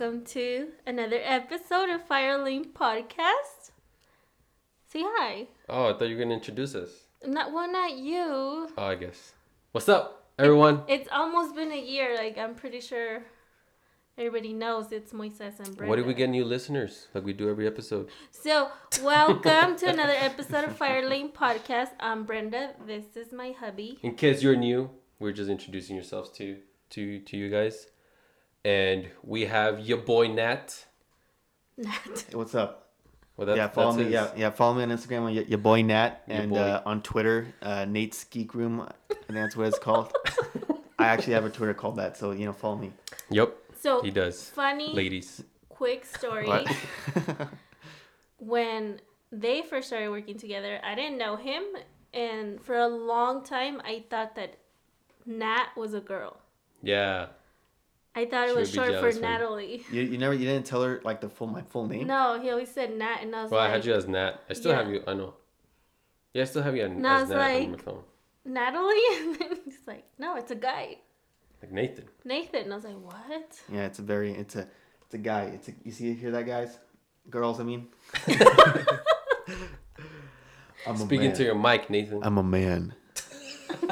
Welcome to another episode of Firelink Podcast. Say hi. Oh, I thought you were gonna introduce us. Not well, not you. Oh, I guess. What's up, everyone? It's almost been a year. Like I'm pretty sure everybody knows it's Moises and Brenda. What did we get new listeners? Like we do every episode. So welcome to another episode of Firelink Podcast. I'm Brenda. This is my hubby. In case you're new, we're just introducing yourselves to to to you guys, and we have your boy Nat. Nat. Hey, what's up? Well, that, yeah, follow that's me. his- Yeah, yeah, follow me on Instagram on your, your boy Nat Your and boy. Uh, on Twitter, uh, Nate's Geek Room. and that's what it's called. I actually have a Twitter called that, so you know, follow me. Yep, So he does. funny, Ladies. quick story. What? when they first started working together, I didn't know him, and for a long time, I thought that Nat was a girl. Yeah. I thought She it was would short for Natalie. you, you never you didn't tell her like the full my full name. No, he always said Nat, and I was Well, I had you as Nat. I still Yeah. have you. I know. Yeah, I still have you as, No, I as was Nat on my phone. Natalie, and then he's like, no, it's a guy, Like Nathan. Nathan. And I was like, what? Yeah, it's a very it's a it's a guy. It's a you see hear that guys, girls. I mean. I'm a Speaking man. to your mic, Nathan. I'm a man.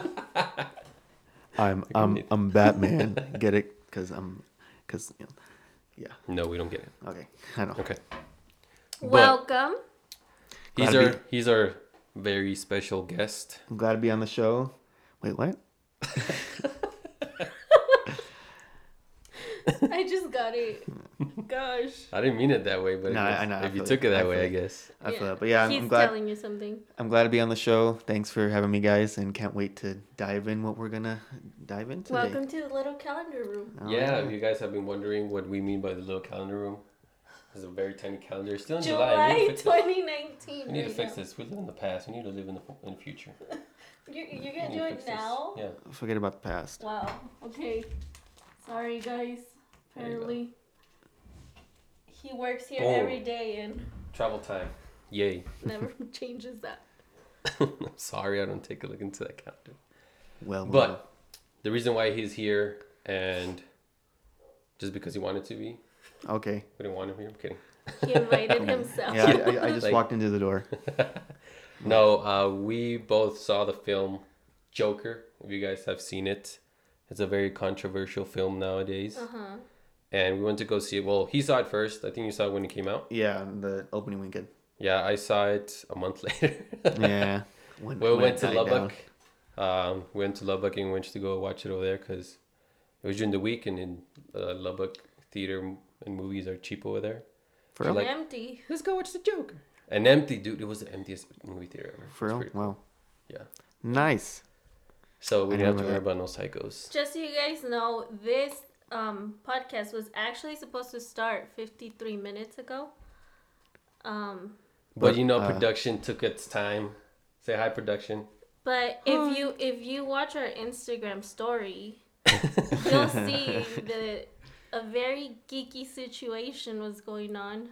I'm I'm Nathan. I'm Batman. Get it? Cause I'm, cause you know, no, we don't get it. okay, I know. Okay. But- Welcome. He's Glad to our be- he's our very special guest. I'm glad to be on the show. Wait, what? I just got it. Gosh. I didn't mean it that way, but No, I I- guess I know, I if you took it. it that feel way, I guess. I feel that. But yeah, I'm, he's I'm glad. telling you something. I'm glad to be on the show. Thanks for having me, guys, and can't wait to dive in what we're gonna dive in today. Welcome to the little calendar room. All yeah, right. if you guys have been wondering what we mean by the little calendar room, it's a very tiny calendar. It's still in July. We July need to fix this. 2019. We need to fix this. We live in the past. We need to live in the in the future. You're, you're gonna do it fix this. now? Yeah. Forget about the past. Wow. Okay. Sorry, guys. There you go. Apparently, he works here Boom. every day and Travel time. Yay. never changes that. I'm sorry, I don't take a look into that calendar. Well, But the reason why he's here and just because he wanted to be, okay. we didn't want him here. I'm kidding. He invited himself. Yeah, I, I, I just Like- walked into the door. No, uh, we both saw the film Joker. If you guys have seen it, it's a very controversial film nowadays. Uh huh. And we went to go see it. Well, he saw it first. I think you saw it when it came out. Yeah, the opening weekend. Yeah, I saw it a month later. Yeah. When, we when went to Lubbock. Um, we went to Lubbock and went to go watch it over there because it was during the week and in uh, Lubbock theater and movies are cheap over there. For So, real? like- Empty. Let's go watch the Joker. And empty, dude. It was the emptiest movie theater ever. For real? pretty cool. Wow. Yeah. Nice. So we didn't have to worry about no psychos. Just so you guys know, this um, podcast was actually supposed to start 53 minutes ago. Um, But, But, you know, uh, production took its time. Say hi, production. but if you if you watch our Instagram story, you'll see that a very geeky situation was going on.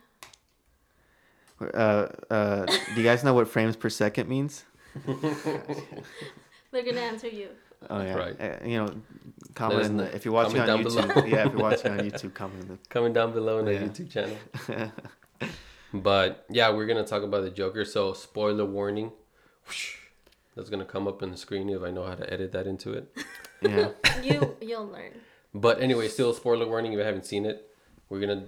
Uh, uh, do you guys know what frames per second means? They're gonna answer you. Oh yeah. Right. Uh, you know, comment in the, if you're watching on down YouTube. below. yeah, if you're watching on YouTube, comment in Coming down below in the YouTube channel. But yeah, we're gonna talk about the Joker. So spoiler warning. Whoosh. That's gonna come up on the screen if I know how to edit that into it. yeah. You you'll learn. But anyway, still spoiler warning if you haven't seen it. We're gonna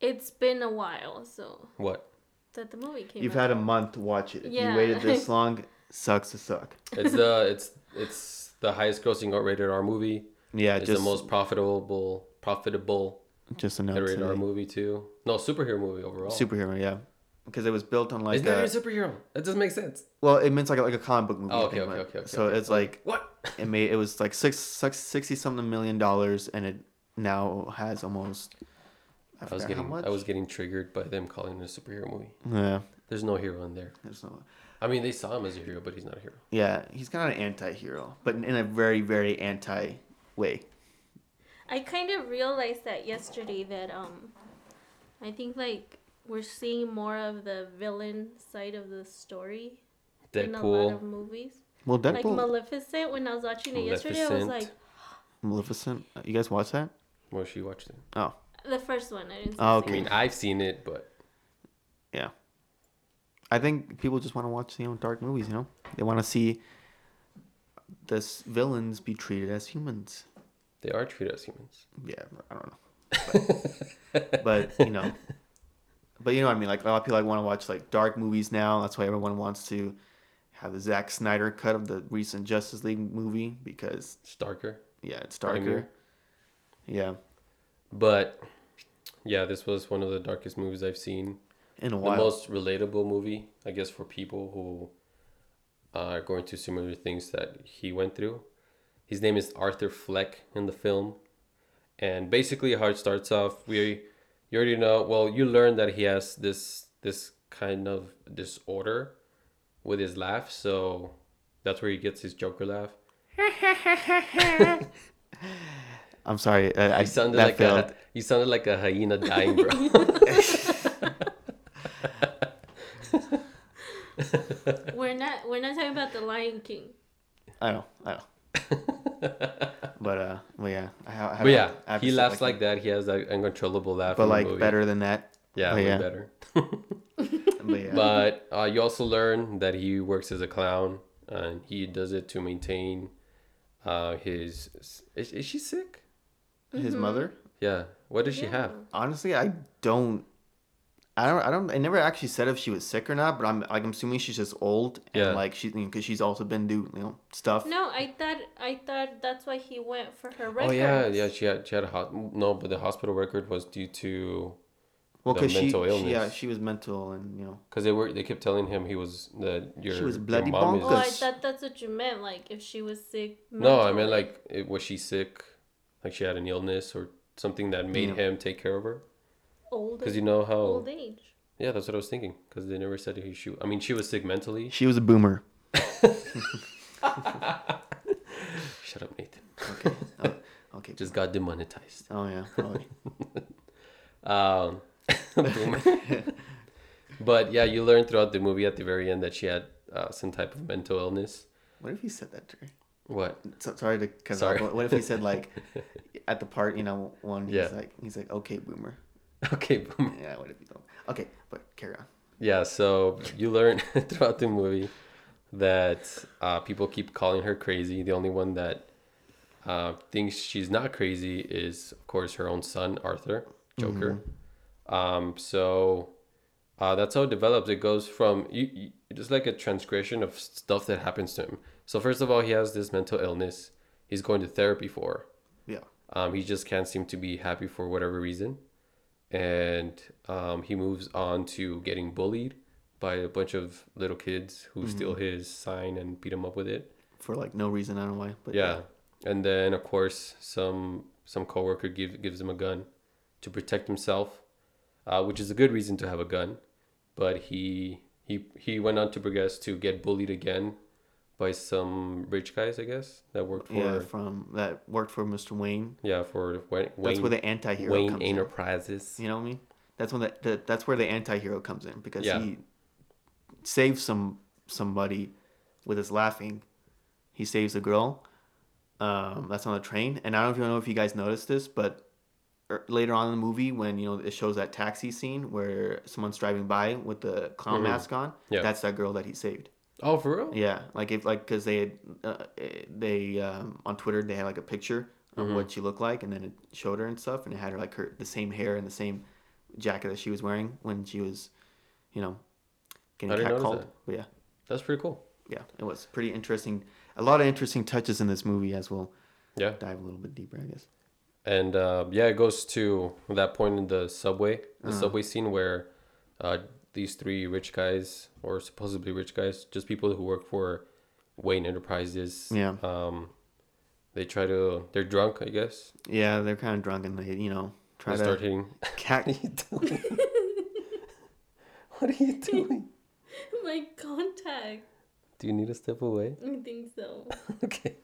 It's been a while, so what? that the movie came. You've out. had a month to watch it. If Yeah. you waited this long, sucks to suck. It's the it's it's the highest grossing rated R movie. Yeah, It's just the most profitable profitable just announced rated R movie too. No superhero movie overall. superhero. Yeah, because it was built on like It's not a, a superhero. That doesn't make sense. well, it means like a, like a comic book movie. Oh, okay, okay, like- okay, okay, So okay. it's like What? it made it was like six, six sixty something million dollars, and it now has almost. I, I was getting how much. I was getting triggered by them calling it a superhero movie. Yeah, There's no hero in there. there's no. I mean, they saw him as a hero, but he's not a hero. Yeah, he's kind of an anti-hero, but in a very, very anti way. I kind of realized that yesterday that um, I think like we're seeing more of the villain side of the story in a lot of movies. Well, Deadpool. Like Maleficent, when I was watching it yesterday, I was like, Maleficent. You guys watch that? Well, she watched it. Oh, The first one. I didn't. see Oh, the I mean, I've seen it, but Yeah. I think people just want to watch you know dark movies. You know, they want to see this villains be treated as humans. they are treated as humans. Yeah, I don't know, but, but you know, but you know what I mean. Like a lot of people like want to watch like dark movies now. That's why everyone wants to have the Zack Snyder cut of the recent Justice League movie because It's darker. yeah, it's Darker. darker. Yeah, But yeah, this was one of the darkest movies I've seen. In a The most relatable movie, I guess, for people who are going through similar things that he went through. His name is Arthur Fleck in the film. And basically how it starts off, we you already know well, you learn that he has this this kind of disorder with his laugh, so that's where he gets his Joker laugh. I'm sorry, uh, I sounded like failed. a you sounded like a hyena dying, bro. We're not. We're not talking about the Lion King. I know, I know. but uh, well, yeah, I, ha- I have but yeah, I have he laughs like that. He has that uncontrollable laugh. but like better than that. Yeah, but yeah. better. But yeah, But uh, you also learn that he works as a clown, and he does it to maintain uh, his. Is, is she sick? his mother. Yeah. What does she have? Honestly, I don't. I don't. I don't. I never actually said if she was sick or not, but I'm like I'm assuming she's just old and Yeah. like she because she's also been doing, you know stuff. No, I thought. I thought that's why he went for her records. Oh yeah, yeah. She had she had a hot no, but the hospital record was due to well, the because she, mental she- yeah she was mental and you know because they were they kept telling him he was that your She was your bloody mom is Oh, I thought that's what you meant. Like if she was sick. no, I mentally. meant like it, was she sick, like she had an illness or something that made Yeah. him take care of her. Old. Because you know how old age. yeah, that's what I was thinking. Because they never said he she. I mean, she was sick mentally. she was a boomer. Shut up, Nathan. Okay. oh, okay. Just got demonetized. Oh yeah. Probably. Um, boom. but yeah, you learn throughout the movie at the very end that she had uh, some type of mental illness. what if he said that to her? What? So, sorry to cut Sorry. off. What if he said like at the part you know one he's Yeah. like he's like okay boomer. Okay, boom. Yeah. What if you don't? Okay, but carry on. Yeah, so you learn throughout the movie that uh, people keep calling her crazy. The only one that uh, thinks she's not crazy is, of course, her own son, Arthur, Joker. Um, so uh, that's how it develops. It goes from you, you, just like a transgression of stuff that happens to him. So first of all, he has this mental illness. He's going to therapy for. Yeah. Um, he just can't seem to be happy for whatever reason. And um, he moves on to getting bullied by a bunch of little kids who steal his sign and beat him up with it. For like no reason, I don't know why. But Yeah. And then of course some some coworker give, gives him a gun to protect himself, uh, which is a good reason to have a gun. But he he he went on to progress to get bullied again by some rich guys, I guess, that worked for yeah, from that worked for Mr. Wayne. Yeah, for Wayne, That's where the anti-hero Wayne comes in. Enterprises. You know what I mean? That's when the, the that's where the anti-hero comes in because Yeah. he saves some somebody with his laughing. He saves a girl. Um, that's on the train, and I don't know if you guys noticed this, but er, later on in the movie, when you know it shows that taxi scene where someone's driving by with the clown Mhm. mask on, Yeah. that's that girl that he saved. Oh, for real? Yeah, like if like because they had uh, they um, on Twitter they had like a picture of Mhm. what she looked like, and then it showed her and stuff, and it had her like her the same hair and the same jacket that she was wearing when she was, you know, getting catcalled. that. But yeah, That's pretty cool. yeah, it was pretty interesting. A lot of interesting touches in this movie as we'll Yeah. dive a little bit deeper, I guess. And uh, yeah, it goes to that point in the subway, the Uh-huh. subway scene where uh, these three rich guys, or supposedly rich guys, just people who work for Wayne Enterprises, Yeah. um, they try to, they're drunk, I guess. Yeah, they're kind of drunk and they, you know, try They to start hitting. cat. What are you doing? what are you doing? My contact. Do you need to step away? I think so. okay.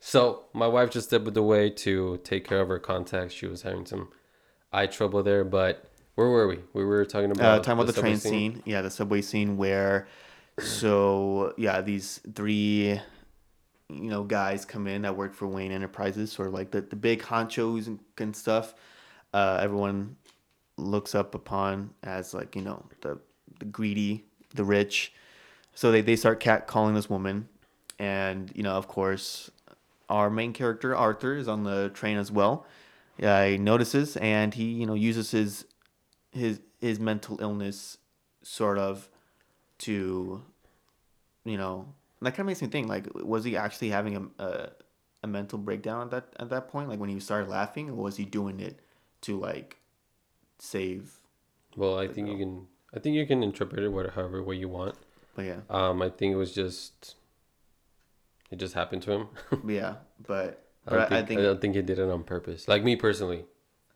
So my wife just stepped away to take care of her contacts. She was having some eye trouble there, but where were we? We were talking about Uh, about talking about the, subway train scene. Yeah, the subway scene where, so yeah, these three, you know, guys come in that work for Wayne Enterprises, sort of like the, the big honchos and, and stuff. uh, everyone looks up upon as like you know the, the greedy, the rich. So they they start cat calling this woman, and you know of course, our main character Arthur is on the train as well. Uh, he notices and he you know uses his his his mental illness sort of to you know that kind of makes me think like was he actually having a, a a mental breakdown at that at that point like when he started laughing or was he doing it to like save Well, I think you can. I think you can interpret it whatever however way you want. but yeah Um, I think it was just. It just happened to him. yeah but I don't, think, I think I don't think he did it on purpose. Like me personally,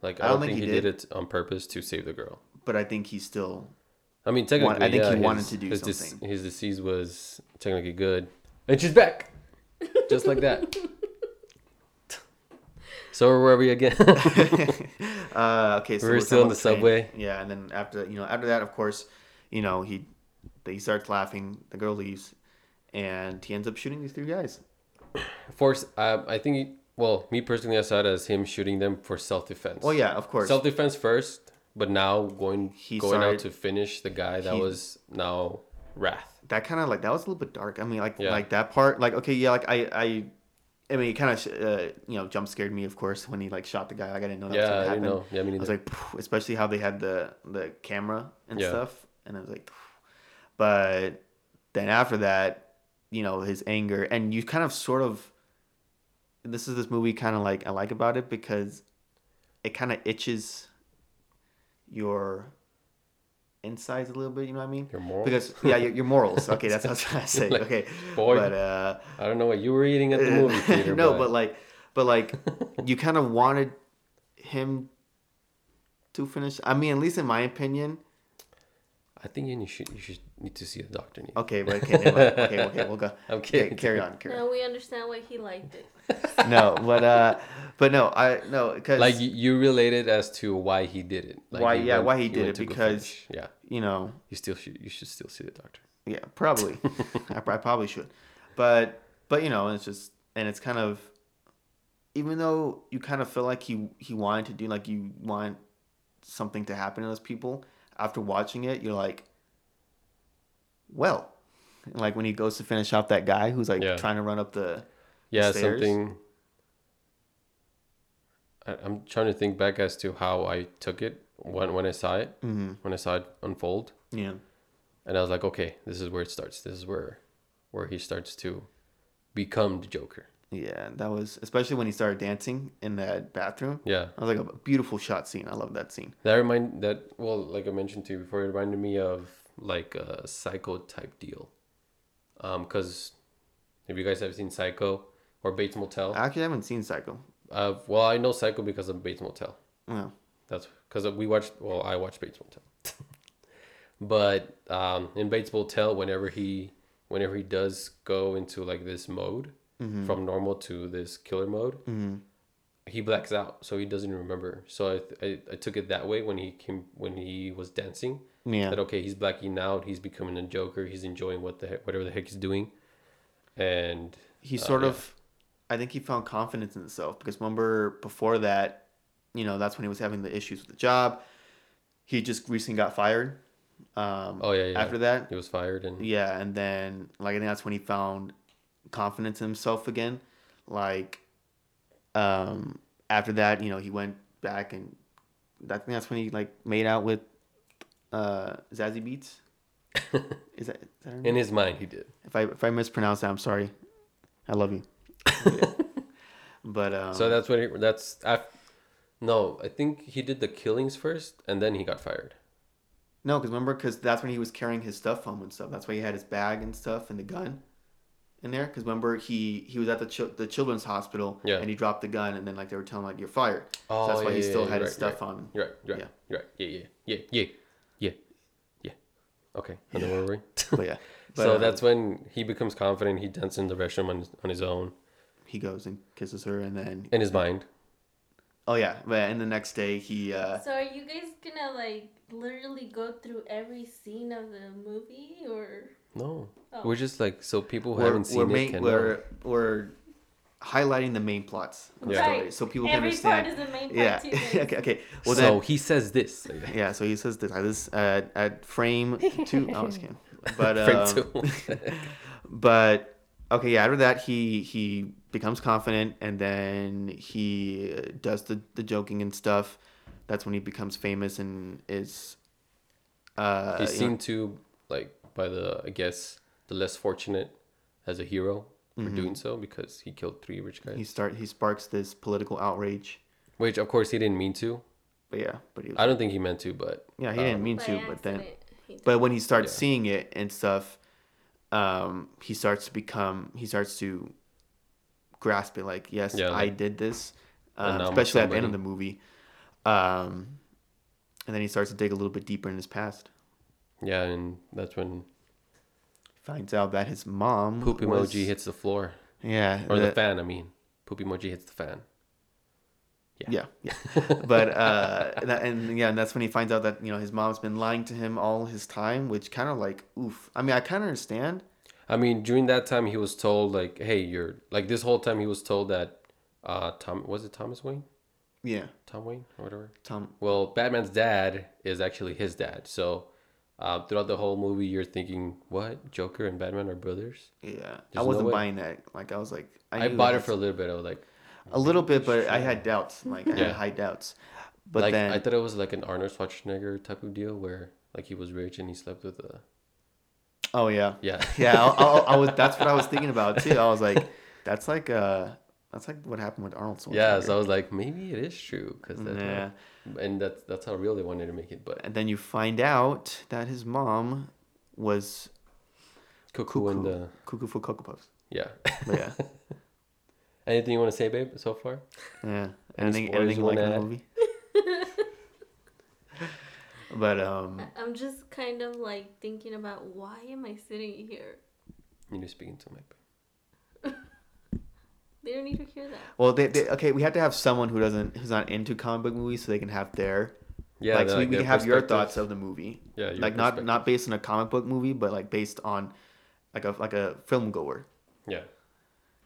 like I, don't, think, he did. it on purpose to save the girl. but I think he still I mean, technically, I think he yeah, wanted to do his dis- something. his disease was technically good, and she's back, just like that. so where were we again? uh okay so We were we're still talking in the train. subway. yeah and then after you know after that of course you know he he starts laughing the girl leaves and he ends up shooting these three guys Force. Uh, I think. He, well, me personally, I saw it as him shooting them for self defense. well yeah of course Self defense first, but now going He going out to finish the guy that he- was now wrath. that kind of like that was a little bit dark. I mean, like Yeah. like that part, like okay, yeah, like I I, I mean, it kind of uh, you know jump scared me, of course, when he like shot the guy. Like I didn't know that was Yeah, gonna I happen. didn't know. Yeah, me I was like, especially how they had the the camera and Yeah. stuff, and I was like, "Phew." but then after that, you know, his anger, and you kind of sort of, this is this movie kind of like I like about it because it kind of itches your insides a little bit. You know what I mean? Your morals? Because yeah, your, your morals. Okay, that's what I was trying to say. Like, okay, boy. but uh, I don't know what you were eating at the movie theater. no, but like, but like, you kind of wanted him to finish. I mean, at least in my opinion. I think you should you should need to see a doctor. Nate. Okay, but okay, never mind. okay, okay, we'll go. I'm Okay, carry on, carry on. No, we understand why he liked it. No, but uh, but no, I no because Like you, you related as to why he did it. Like Why- he yeah, why he did went it, because- finish. yeah, you know you still should you should still see the doctor. Yeah, probably. I, I probably should, but but you know, it's just and it's kind of, even though you kind of feel like he he wanted to do like you want something to happen to those people. After watching it, you're like, well, like when he goes to finish off that guy who's like Yeah. trying to run up the Yeah, stairs? something. I, I'm trying to think back as to how I took it when when I saw it mm-hmm. when I saw it unfold, yeah and I was like, okay, this is where it starts. This is where where he starts to become the Joker. Yeah that was especially when he started dancing in that bathroom. Yeah, I was like a beautiful shot scene. I love that scene. that remind that well, like I mentioned to you before, it reminded me of like a Psycho type deal. Um, cause if you guys have seen Psycho or Bates Motel, I actually haven't seen Psycho. uh, well, I know Psycho because of Bates Motel. Well, That's because we watched. Well, I watched Bates Motel. but um, in Bates Motel, whenever he, whenever he does go into like this mode from normal to this killer mode, he blacks out, so he doesn't remember. So I, I, I took it that way when he came when he was dancing. yeah. That okay, he's blacking out. He's becoming a Joker. He's enjoying what the heck, whatever the heck he's doing, and he uh, sort yeah. of i think he found confidence in himself because remember before that you know that's when he was having the issues with the job he just recently got fired um Oh, yeah, yeah. after that he was fired and yeah and then like i think that's when he found confidence in himself again like um after that you know he went back and i think that's when he like made out with uh Zazie Beetz is that, is that in his mind he did. If I if I mispronounce that, I'm sorry. I love you. but um, So that's what he, that's af no, I think he did the killings first and then he got fired. no, because remember, because that's when he was carrying his stuff home and stuff. That's why he had his bag and stuff and the gun in there. Because remember, he he was at the chil- the children's hospital Yeah. and he dropped the gun and then like they were telling him like you're fired. Oh, so that's why yeah, he yeah, still yeah, had his right, stuff you're on. You're right, you're right, Yeah. you're right. Yeah, yeah, yeah, yeah, yeah, yeah. Okay, and then where were we? But yeah, but, so uh, that's when he becomes confident. He dances in the restroom on his, on his own he goes and kisses her and then in his mind. oh yeah, but and the next day he uh So are you guys gonna like literally go through every scene of the movie or? No, Oh. we're just like so people who we're haven't seen we're, it can we're know. we're highlighting the main plots of the Yeah. story, so people can Every understand. part is the main part yeah. too. okay. Okay. Well so then. he says this. Yeah. So he says this. uh, This uh, at frame two. I was kidding. But Frame um, two. but okay. Yeah. After that, he he becomes confident, and then he uh, does the the joking and stuff. That's when he becomes famous and is. Uh, He's you know- seen to like by the I guess the less fortunate as a hero for doing so because he killed three rich guys. he start he sparks this political outrage. Which of course he didn't mean to. But yeah, but he was, I don't think he meant to, but yeah he um, didn't mean By to, but then accident, he did. but when he starts Yeah. seeing it and stuff, um, he starts to become he starts to grasp it like yes Yeah, I did this, And um, especially at the end of the movie, um, and then he starts to dig a little bit deeper in his past. Yeah, and that's when Finds out that his mom poop was- emoji hits the floor yeah or the that- fan. I mean, poop emoji hits the fan. Yeah, yeah. but uh, that, and yeah, and that's when he finds out that you know his mom's been lying to him all his time, which kind of like oof. I mean, I kind of understand. I mean, during that time, he was told like, "Hey, you're like." This whole time, he was told that, uh, Tom was it Thomas Wayne, Yeah, Tom Wayne or whatever. Tom. Well, Batman's dad is actually his dad. So, uh, throughout the whole movie, you're thinking, "What? Joker and Batman are brothers?" Yeah, I There's no wasn't way. buying that. Like I was like, I, knew bought it for a little bit. I was like, a little bit, but I had doubts. Like I had high doubts. But like then I thought it was like an Arnold Schwarzenegger type of deal where like he was rich and he slept with a oh yeah, yeah yeah. I, I, I was. That's what I was thinking about too. I was like, that's like uh, that's like what happened with Arnold Schwarzenegger. yeah. So I was like, maybe it is true because Yeah. And that's that's how real they wanted to make it. But And then you find out that his mom was Cuckoo and Cuckoo. uh, cuckoo for Cocoa Puffs. yeah. But yeah, Anything you want to say, babe? So far? yeah. Any Anything, anything you like wanna the movie. but um, I'm just kind of like thinking about why am I sitting here? You need to speak into my. Mic. They don't need to hear that. well, they, they okay. We have to have someone who doesn't who's not into comic book movies, so they can have their Yeah, like so we, like we can have your thoughts of the movie. Yeah, your like not not based on a comic book movie, but like based on like a like a film goer. Yeah.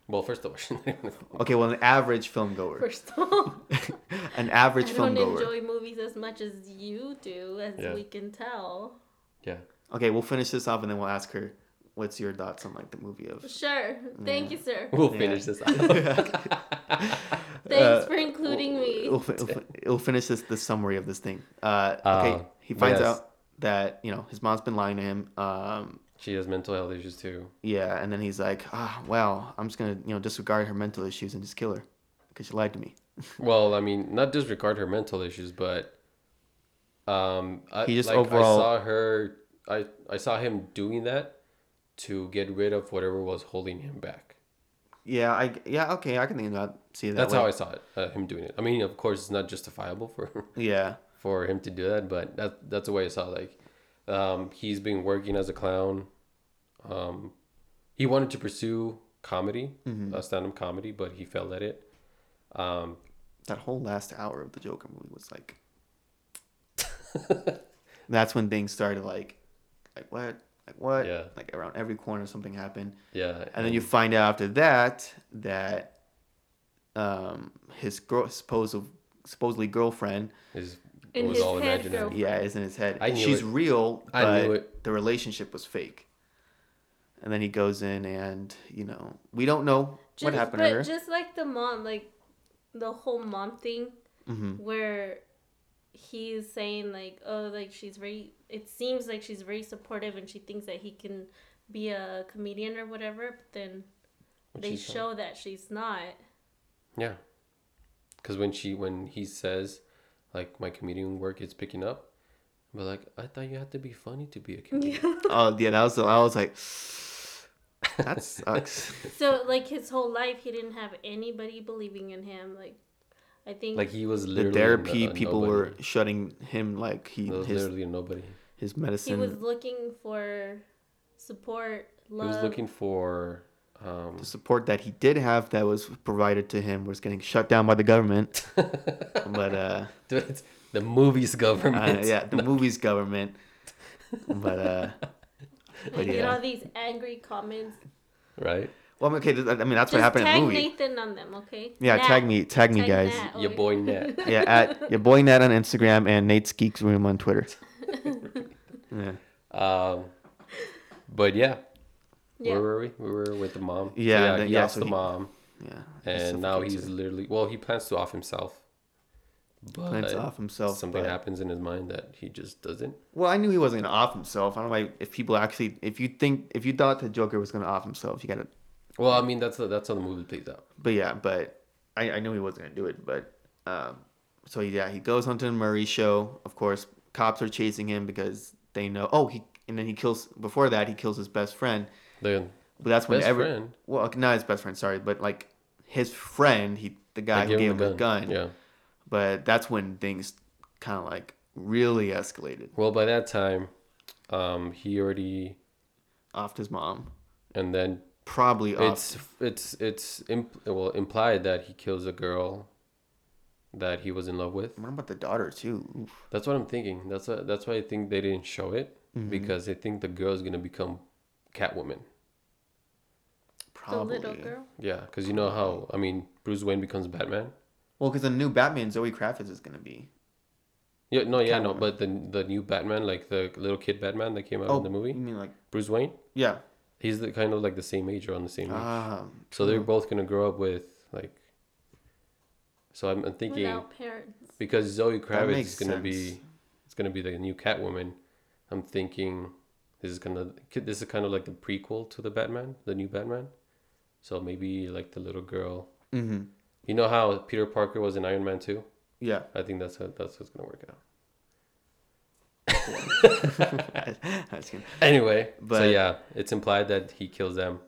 Well, first of all, Okay, well, an average film goer, First of all, an average I film don't goer. enjoy movies as much as you do, as Yeah. we can tell. yeah. Okay, we'll finish this off and then we'll ask her what's your thoughts on like the movie of. Sure. Thank you, sir. We'll Yeah. finish this. Thanks Uh, for including me. We'll, we'll, we'll finish this the summary of this thing. Uh, okay, Uh, he finds yes. out that you know his mom's been lying to him. Um, she has mental health issues too. yeah, and then he's like, ah, well, I'm just gonna you know disregard her mental issues and just kill her because she lied to me. Well, I mean, not disregard her mental issues, but um, I, He just like, overall- I saw her. I I saw him doing that to get rid of whatever was holding him back. Yeah, I yeah okay, I can think about see that That's way. how I saw it. Uh, him doing it. I mean, of course, it's not justifiable for Yeah, for him to do that, but that that's the way I saw. It. Like, um, he's been working as a clown. Um, he wanted to pursue comedy, Mm-hmm. uh, stand-up comedy, but he failed at it. Um, that whole last hour of the Joker movie was like. that's when things started like, like what, like what, Yeah. like around every corner something happened. yeah, and then you find out after that that um his girl supposed supposedly girlfriend is In it was all head, imaginary. yeah is in his head I knew she's it. real I but knew it. the relationship was fake and then he goes in and you know we don't know Just, what happened but to her just like the mom, like the whole mom thing, hmm where he's saying like, oh, like she's very. It seems like she's very supportive, and she thinks that he can be a comedian or whatever. But then Which they is not. show that she's not. Yeah, because when she when he says like my comedian work is picking up, but like I thought you had to be funny to be a comedian. oh yeah that was i was like that sucks So like his whole life, he didn't have anybody believing in him. Like, I think like he was the therapy a- a uh, people nobody. were shutting him like he He was his literally nobody. His medicine. he was looking for support, love. He was looking for um, the support that he did have that was provided to him was getting shut down by the government. but uh, Dude, the movies uh, government. yeah, the movie's government. But uh, I but get yeah. all these angry comments. Right. Well, okay, I mean that's Just what happened in the movie. Tag Nathan on them, okay? Yeah, Nat. tag me, tag me, Tag guys. Nat. Your boy Nat. Yeah, at your boy Nat on Instagram and Nate's Geeks Room on Twitter. yeah, Um, but yeah, Yeah. where were we? We were with the mom. So, Yeah, yeah. he yeah, offs so the he- mom, yeah. and now he's her. literally well. He plans to off himself, but Plants off himself. something but- happens in his mind that he just doesn't. Well, I knew he wasn't gonna off himself. I don't know why- if people actually, if you think, if you thought the Joker was gonna off himself, you gotta. Well, I mean that's that's how the movie plays out. But yeah, but I, I knew he wasn't gonna do it. But um, so yeah, he goes onto the Murray show. Of course, cops are chasing him because they know. Oh, he and then he kills. Before that, he kills his best friend. The But that's when every friend. well, not his best friend. Sorry, but like his friend, he the guy who gave him the gun. Yeah. But that's when things kind of like really escalated. Well, by that time, um, he already Offed his mom, and then probably off. it's it's it's imp- well implied that he kills a girl that he was in love with. What about the daughter too? Oof. That's what I'm thinking. That's why, that's why I think they didn't show it Mm-hmm. because they think the girl is gonna become Catwoman. The little girl. Yeah, because you know how I mean Bruce Wayne becomes Batman. Well, because the new Batman, Zoe Kravitz is gonna be. Yeah, no, yeah, no, but the the new Batman, like the little kid Batman that came out Oh, in the movie, You mean like? Bruce Wayne, Yeah. he's the kind of like the same age or on the same age. Ah. so they're both gonna grow up with like. So I'm, I'm thinking Without parents. because Zoe Kravitz is gonna be, it's gonna be the new Catwoman. I'm thinking this is gonna this is kind of like the prequel to the Batman, the new Batman. So maybe like the little girl. Mm-hmm. You know how Peter Parker was in Iron Man too. Yeah. I think that's how, that's what's gonna work out. That's good. Anyway, so But- yeah, it's implied that he kills them.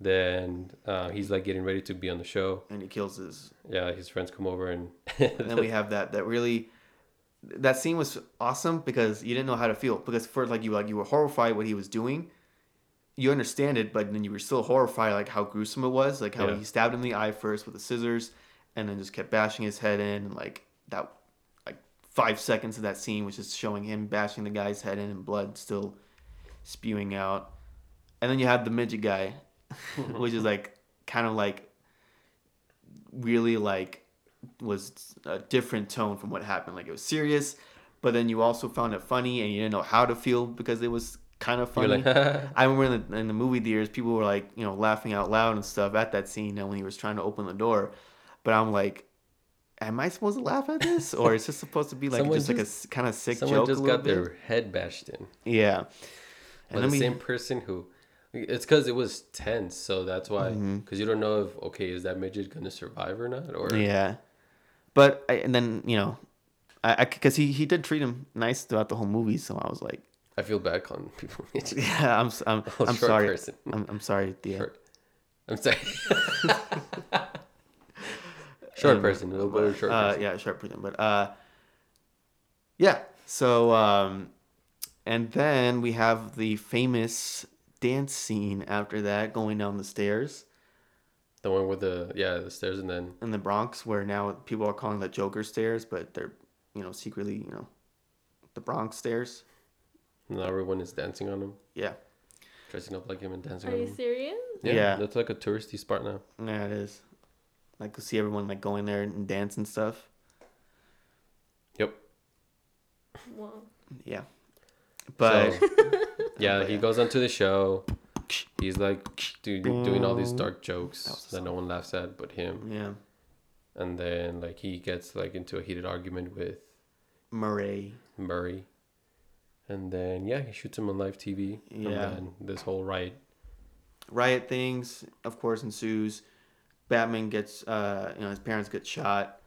Then uh, he's like getting ready to be on the show. And he kills his. Yeah, his friends come over and And then we have that that really. That scene was awesome because you didn't know how to feel because first like you like you were horrified what he was doing. You understand it, but then you were still horrified like how gruesome it was, like how Yeah. he stabbed him in the eye first with the scissors, and then just kept bashing his head in, and like that, like five seconds of that scene was just showing him bashing the guy's head in and blood still spewing out, and then you have the midget guy, which is like kind of like really like was a different tone from what happened. Like it was serious, but then you also found it funny and you didn't know how to feel because it was kind of funny. like, I remember in the, in the movie theaters, people were like, you know, laughing out loud and stuff at that scene and when he was trying to open the door. But I'm like, am I supposed to laugh at this, or is this supposed to be like Someone just, like a kind of sick someone joke? just a got bit? their head bashed in. yeah. But then the we- same person who, it's because it was tense, so that's why. Because you don't know if okay, is that midget gonna survive or not, or Mm-hmm. Yeah, but I, and then you know, I because he he did treat him nice throughout the whole movie, so I was like, I feel bad calling people midget. yeah, I'm I'm, Oh, I'm short sorry, person. I'm, I'm sorry, Thea. Short. I'm sorry. short Um, person. We'll go to short uh, person. Yeah, short person. But uh, yeah. So um, and then we have the famous dance scene after that, going down the stairs The one with the yeah the stairs and then in the Bronx, where now people are calling the Joker stairs, but they're you know secretly you know the Bronx stairs. now everyone is dancing on him, Yeah, dressing up like him and dancing Are on you him. serious? Yeah, Yeah. that's like a touristy spot now. yeah, it is. Like see everyone like going there and dance and stuff. Yep. Well, Yeah, but So, yeah, But he yeah. goes onto the show. He's like do, doing all these dark jokes was that no one laughs at but him. yeah, And then like he gets like into a heated argument with Murray. Murray. And then yeah, he shoots him on live TV. Yeah. And then this whole riot. riot things of course ensues batman gets uh you know his parents get shot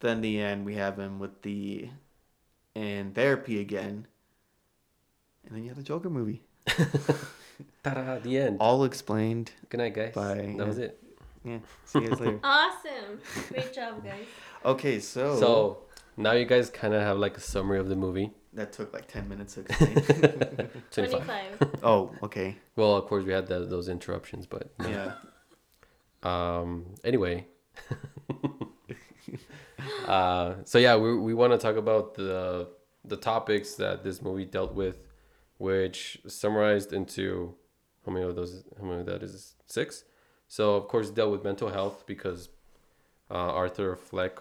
then the end we have him with the in therapy again and then you had the joker movie Ta-da, the end. all explained Good night, guys. Bye. That was it. yeah see you guys later awesome. Great job, guys. okay so, So now you guys kind of have like a summary of the movie. that took like 10 minutes to explain 25. 25. oh okay Well, of course we had the, those interruptions, but yeah um anyway. uh so yeah, we we want to talk about the the topics that this movie dealt with which summarized into how many of those how many of that is 6 So of course dealt with mental health because uh, Arthur Fleck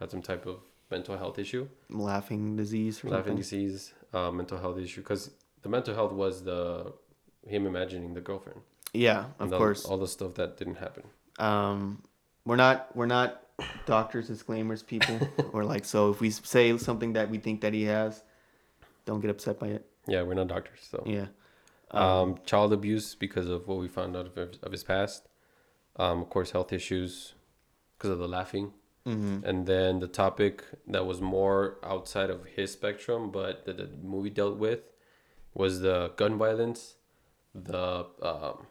had some type of mental health issue, Laughing disease or laughing something. disease, uh, mental health issue. Because the mental health was the him imagining the girlfriend. Yeah, of all- course. all the stuff that didn't happen. um we're not we're not doctors disclaimers people we're like so if we say something that we think that he has don't get upset by it Yeah, we're not doctors, so. yeah um, child abuse because of what we found out of his, of his past. Um, of course, health issues because of the laughing. hmm And then the topic that was more outside of his spectrum, but that the movie dealt with, was the gun violence, the um,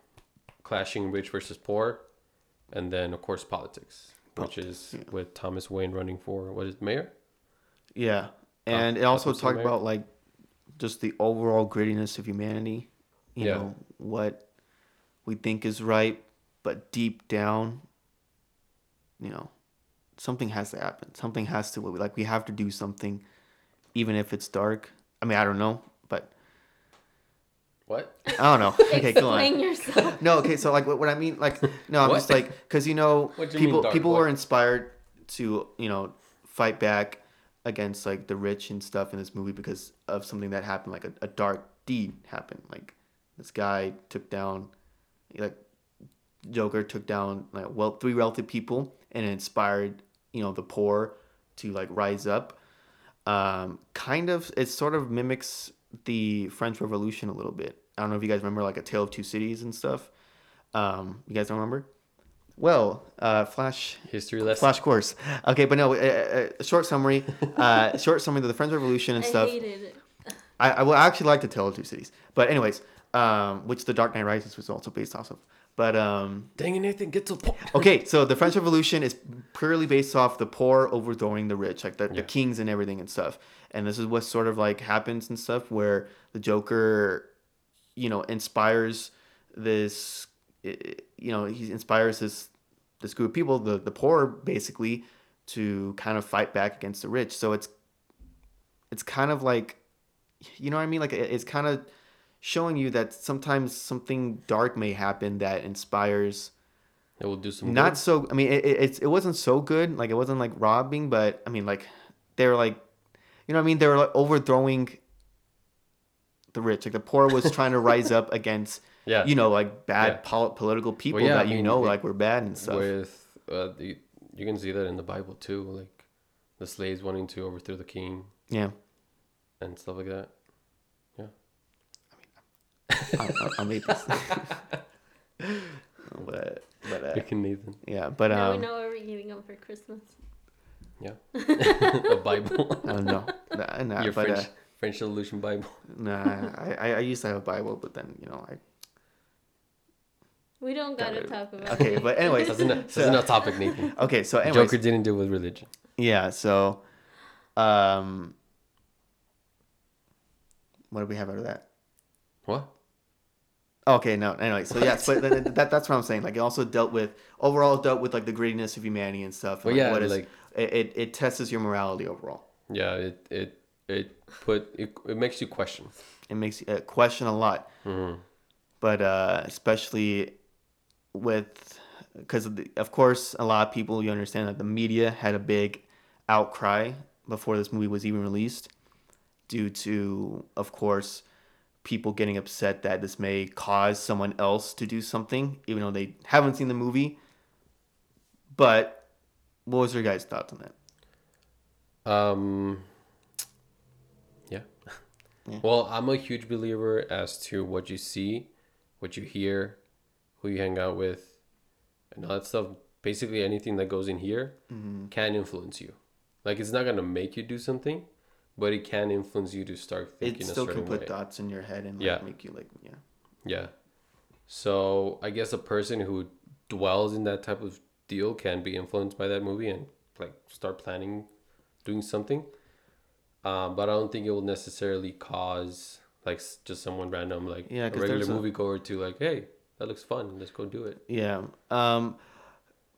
clashing rich versus poor, and then of course politics, which is yeah. with Thomas Wayne running for what is mayor? yeah and it also talked about like just the overall grittiness of humanity you Yeah. know what we think is right but deep down you know something has to happen something has to like we have to do something even if it's dark i mean i don't know but What? i don't know okay go on Explain yourself. no okay so like what, what i mean like no i'm What? just like because you know you people dark people were inspired to you know fight back against like the rich and stuff in this movie because of something that happened like a, a dark deed happened. Like this guy took down like joker took down like well three wealthy people and inspired you know the poor to like rise up. Um kind of it sort of mimics the french revolution a little bit. I don't know if you guys remember like a tale of two cities and stuff. Um you guys don't remember well uh flash History lesson. flash course okay but no a, a short summary uh short summary of the french revolution and I stuff hated it. I, I will actually like to tell of two cities but anyways um which the dark knight rises was also based off of but um Dang it, Nathan, get to the point. okay so the french revolution is purely based off the poor overthrowing the rich like the, the kings and everything and stuff and this is what sort of like happens and stuff where the joker you know inspires this i- i- you know he inspires this this group of people the the poor basically to kind of fight back against the rich. So it's it's kind of like you know what i mean? Like it's kind of showing you that sometimes something dark may happen that inspires It will do some not good. so i mean it, it, it wasn't so good. Like it wasn't like robbing but i mean like they were like you know what i mean? They were like overthrowing the rich. Like the poor was trying to rise up against Yeah. you know like bad Yeah. pol- political people yeah, I that you mean, know it- like were bad and stuff with uh, the, you can see that in the Bible too, like the slaves wanting to overthrow the king yeah and stuff like that. Yeah, I, I, I made this but but uh, You can Nathan. yeah but now we um know what we're giving them for Christmas. Yeah. a Bible. i don't know nah, nah, Your but French uh, French Solution Bible. nah I, I i used to have a bible but then you know i We don't Got gotta it. talk about it okay it. but anyways That's enough, So- that's enough topic, Nathan. okay so anyways Joker didn't deal with religion. Yeah, so um what do we have out of that? What? Okay, no, anyway, so yes, but th- th- that, that's what I'm saying. Like it also dealt with overall dealt with like the grittiness of humanity and stuff. Well, and, yeah, what is- like it, it it tests your morality overall. yeah, it it it put it, it makes you question. It makes you uh, question a lot, Mhm. but uh especially with because of, of course a lot of people you understand that the media had a big outcry before this movie was even released due to of course people getting upset that this may cause someone else to do something even though they haven't seen the movie but what was your guys thoughts on that Um. Yeah. Yeah. Well, I'm a huge believer as to what you see, what you hear, who you hang out with, and all that stuff. Basically, anything that goes in here Mm-hmm. can influence you. Like it's not gonna make you do something, but it can influence you to start thinking it a still certain can put way. thoughts in your head and like, Yeah. make you like yeah Yeah. So I guess a person who dwells in that type of deal can be influenced by that movie and like start planning doing something. Um, but I don't think it will necessarily cause like just someone random like Yeah, a regular there's a- moviegoer to like, hey, that looks fun, let's go do it. Yeah. Um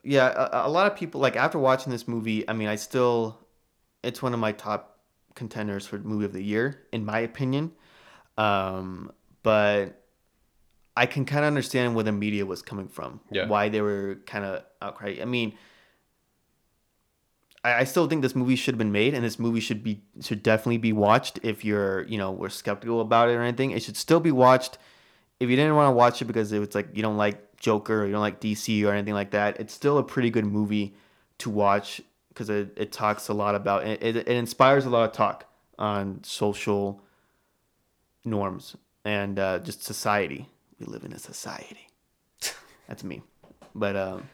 yeah, a, a lot of people like after watching this movie, I mean, I still it's one of my top contenders for movie of the year in my opinion. Um but I can kind of understand where the media was coming from. Yeah. Why they were kind of outcry. I mean, I, I still think this movie should have been made, and this movie should be should definitely be watched. If you're you know were skeptical about it or anything, it should still be watched. If you didn't want to watch it because it was like you don't like Joker or you don't like DC or anything like that, it's still a pretty good movie to watch because it, it talks a lot about it, it, it inspires a lot of talk on social norms and uh, just society. We live in a society. That's me, but um,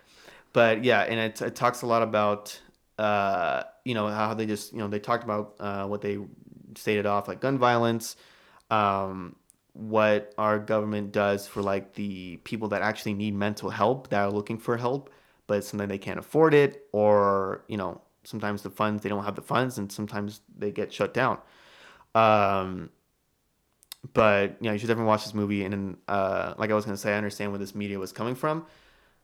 but yeah, and it, it talks a lot about uh, you know how they just you know they talked about uh, what they stated off like gun violence, um, what our government does for like the people that actually need mental help that are looking for help, but sometimes they can't afford it, or you know sometimes the funds they don't have the funds, and sometimes they get shut down. Um, but yeah, you should definitely watch this movie. And then, uh, like I was gonna say, I understand where this media was coming from,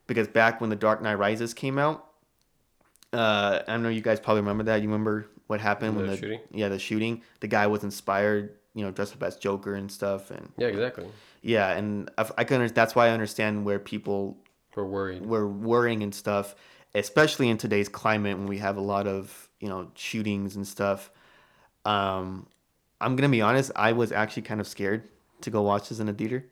because back when The Dark Knight Rises came out, uh, I know you guys probably remember that. You remember what happened when The the shooting? yeah the shooting? The guy was inspired, you know, dressed up as Joker and stuff, and Yeah, exactly. yeah, and I, I can. That's why I understand where people We're worried. were worrying and stuff, especially in today's climate when we have a lot of you know shootings and stuff. Um, I'm gonna be honest. I was actually kind of scared to go watch this in a theater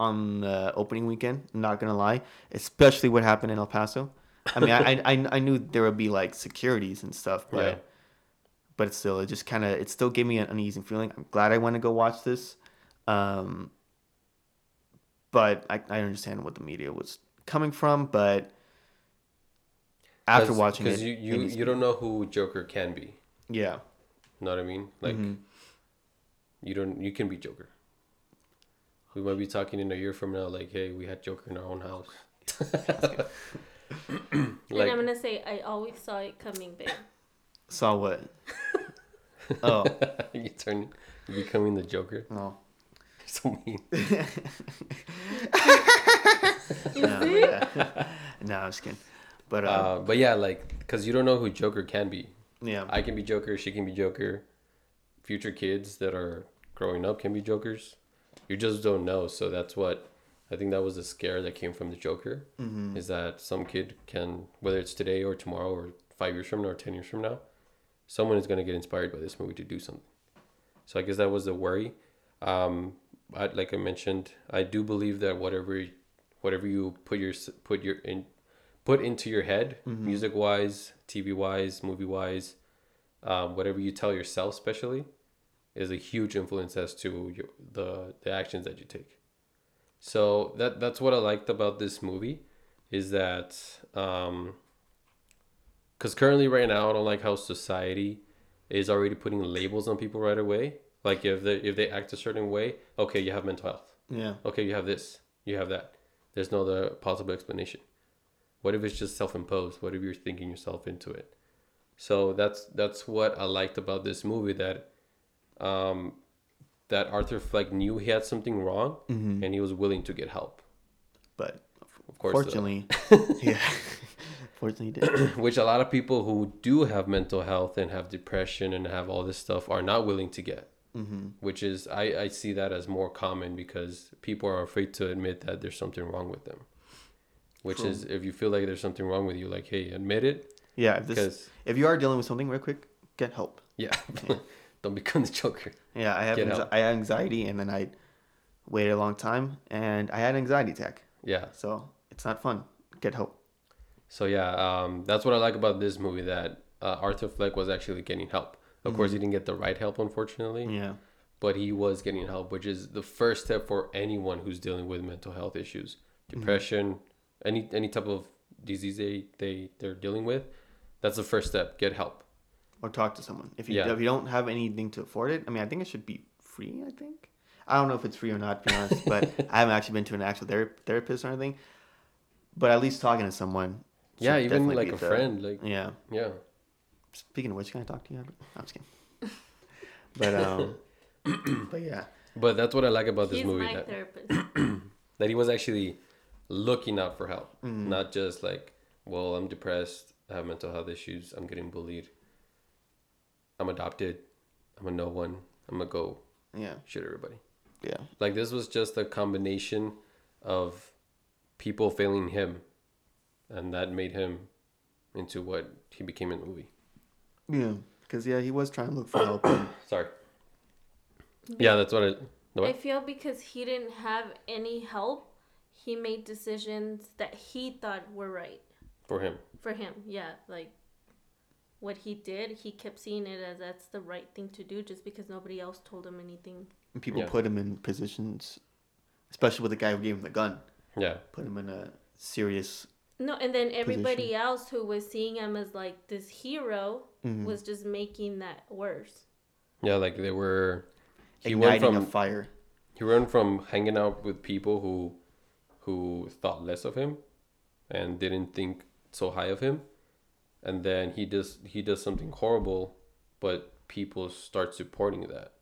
on the opening weekend. I'm not gonna lie, especially what happened in El Paso. I mean, I, I I knew there would be like securities and stuff, but Yeah. But still, it just kind of it still gave me an uneasy feeling. I'm glad I went to go watch this. Um, but I, I understand what the media was coming from, but after watching it, because you it you, needs to you don't know who Joker can be. yeah, You know what I mean? Like Mhm. you don't you can be Joker. We might be talking in a year from now, like, hey, we had Joker in our own house. and I'm gonna say I always saw it coming, babe. Saw what? oh, you turn you becoming the Joker. oh. so mean. no, yeah. no, I'm just kidding. But uh, Uh, but yeah, like because you don't know who Joker can be. yeah, I can be Joker. She can be Joker. Future kids that are growing up can be Jokers. You just don't know. So that's what I think that was the scare that came from the Joker. Mhm. Is that some kid can, whether it's today or tomorrow or five years from now or ten years from now, someone is gonna get inspired by this movie to do something. So I guess that was the worry. Um, I, like I mentioned, I do believe that whatever, whatever you put your put your in, put into your head, music wise, TV wise, movie wise, um, whatever you tell yourself, especially, is a huge influence as to your, the the actions that you take. So that that's what I liked about this movie, is that um, because currently right now I don't like how society is already putting labels on people right away. Like if they if they act a certain way, okay, you have mental health. yeah, Okay, you have this, you have that. There's no other possible explanation. What if it's just self-imposed? What if you're thinking yourself into it? So that's that's what I liked about this movie that um that Arthur Fleck knew he had something wrong Mhm. and he was willing to get help. but Of course, fortunately, yeah, fortunately, he did. which a lot of people who do have mental health and have depression and have all this stuff are not willing to get. Mm-hmm. Which is I, I see that as more common because people are afraid to admit that there's something wrong with them. Which True. is if you feel like there's something wrong with you, like hey, admit it. Yeah, if this, Because if you are dealing with something, real quick, get help. yeah, don't become the Joker. Yeah, I have anxi- I had anxiety, and then I waited a long time, and I had an anxiety attack. Yeah. So it's not fun. Get help. So yeah, um, that's what I like about this movie that uh, Arthur Fleck was actually getting help. Of course, he didn't get the right help, unfortunately. Yeah. but he was getting help, which is the first step for anyone who's dealing with mental health issues, depression, any any type of disease they they they're dealing with. That's the first step. Get help. Or talk to someone. If you Yeah. if you don't have anything to afford it, I mean, I think it should be free. I think. I don't know if it's free or not, to be honest, but I haven't actually been to an actual ther- therapist or anything. But at least talking to someone. Yeah, even like a the- friend. Like Yeah. yeah, Speaking of which, can I talk to you? I'm just kidding. but um, but yeah, but that's what I like about this He's movie my that therapist. that he was actually looking out for help, Mm. not just like, well, I'm depressed, I have mental health issues, I'm getting bullied, I'm adopted, I'm a no one, I'm gonna go yeah, shoot everybody. yeah, Like this was just a combination of people failing him, and that made him into what he became in the movie. Yeah, because yeah, he was trying to look for help. and- Sorry. Yeah, that's what it. I What? feel because he didn't have any help, he made decisions that he thought were right For him. for him. Yeah, like what he did, he kept seeing it as that's the right thing to do just because nobody else told him anything. and people Yeah. put him in positions, especially with the guy who gave him the gun, Yeah. put him in a serious. No, and then everybody else who was seeing him as like this hero Mhm. was just making that worse. Yeah, like they were. He went igniting from a fire. he went from hanging out with people who who thought less of him and didn't think so high of him and then he does he does something horrible but people start supporting that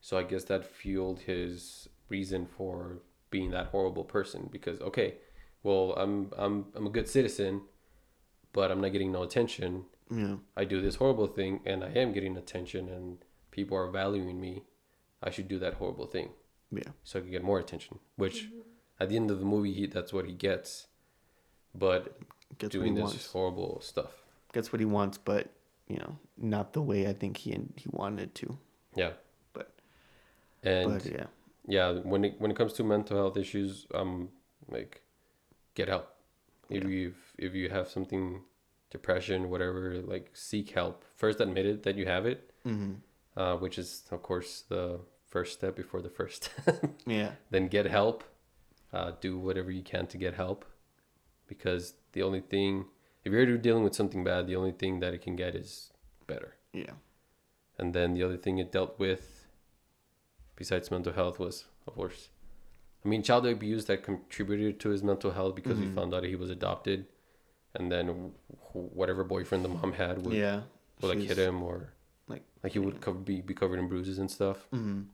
so i guess that fueled his reason for being that horrible person because okay well i'm i'm i'm a good citizen but i'm not getting no attention Yeah, I do this horrible thing and I am getting attention and people are valuing me, I should do that horrible thing yeah, so I can get more attention. Which mm-hmm. at the end of the movie, he, that's what he gets. But gets what doing he this wants. horrible stuff. Gets what he wants, but you know, not the way I think he he wanted to. Yeah. But And but yeah, yeah, when it when it comes to mental health issues, I'm like get help. If you if you have something, depression, whatever, like seek help. First, admit it that you have it, hmm uh, which is of course the first step before the first. yeah, then get help. Uh, do whatever you can to get help, because the only thing, if you're dealing with something bad, the only thing that it can get is better. yeah, And then the other thing it dealt with, besides mental health, was of course, I mean, child abuse that contributed to his mental health because we found out he was adopted, and then whatever boyfriend the mom had would, yeah. would like hit him or like- like he would cover, be be covered in bruises and stuff. Mhm.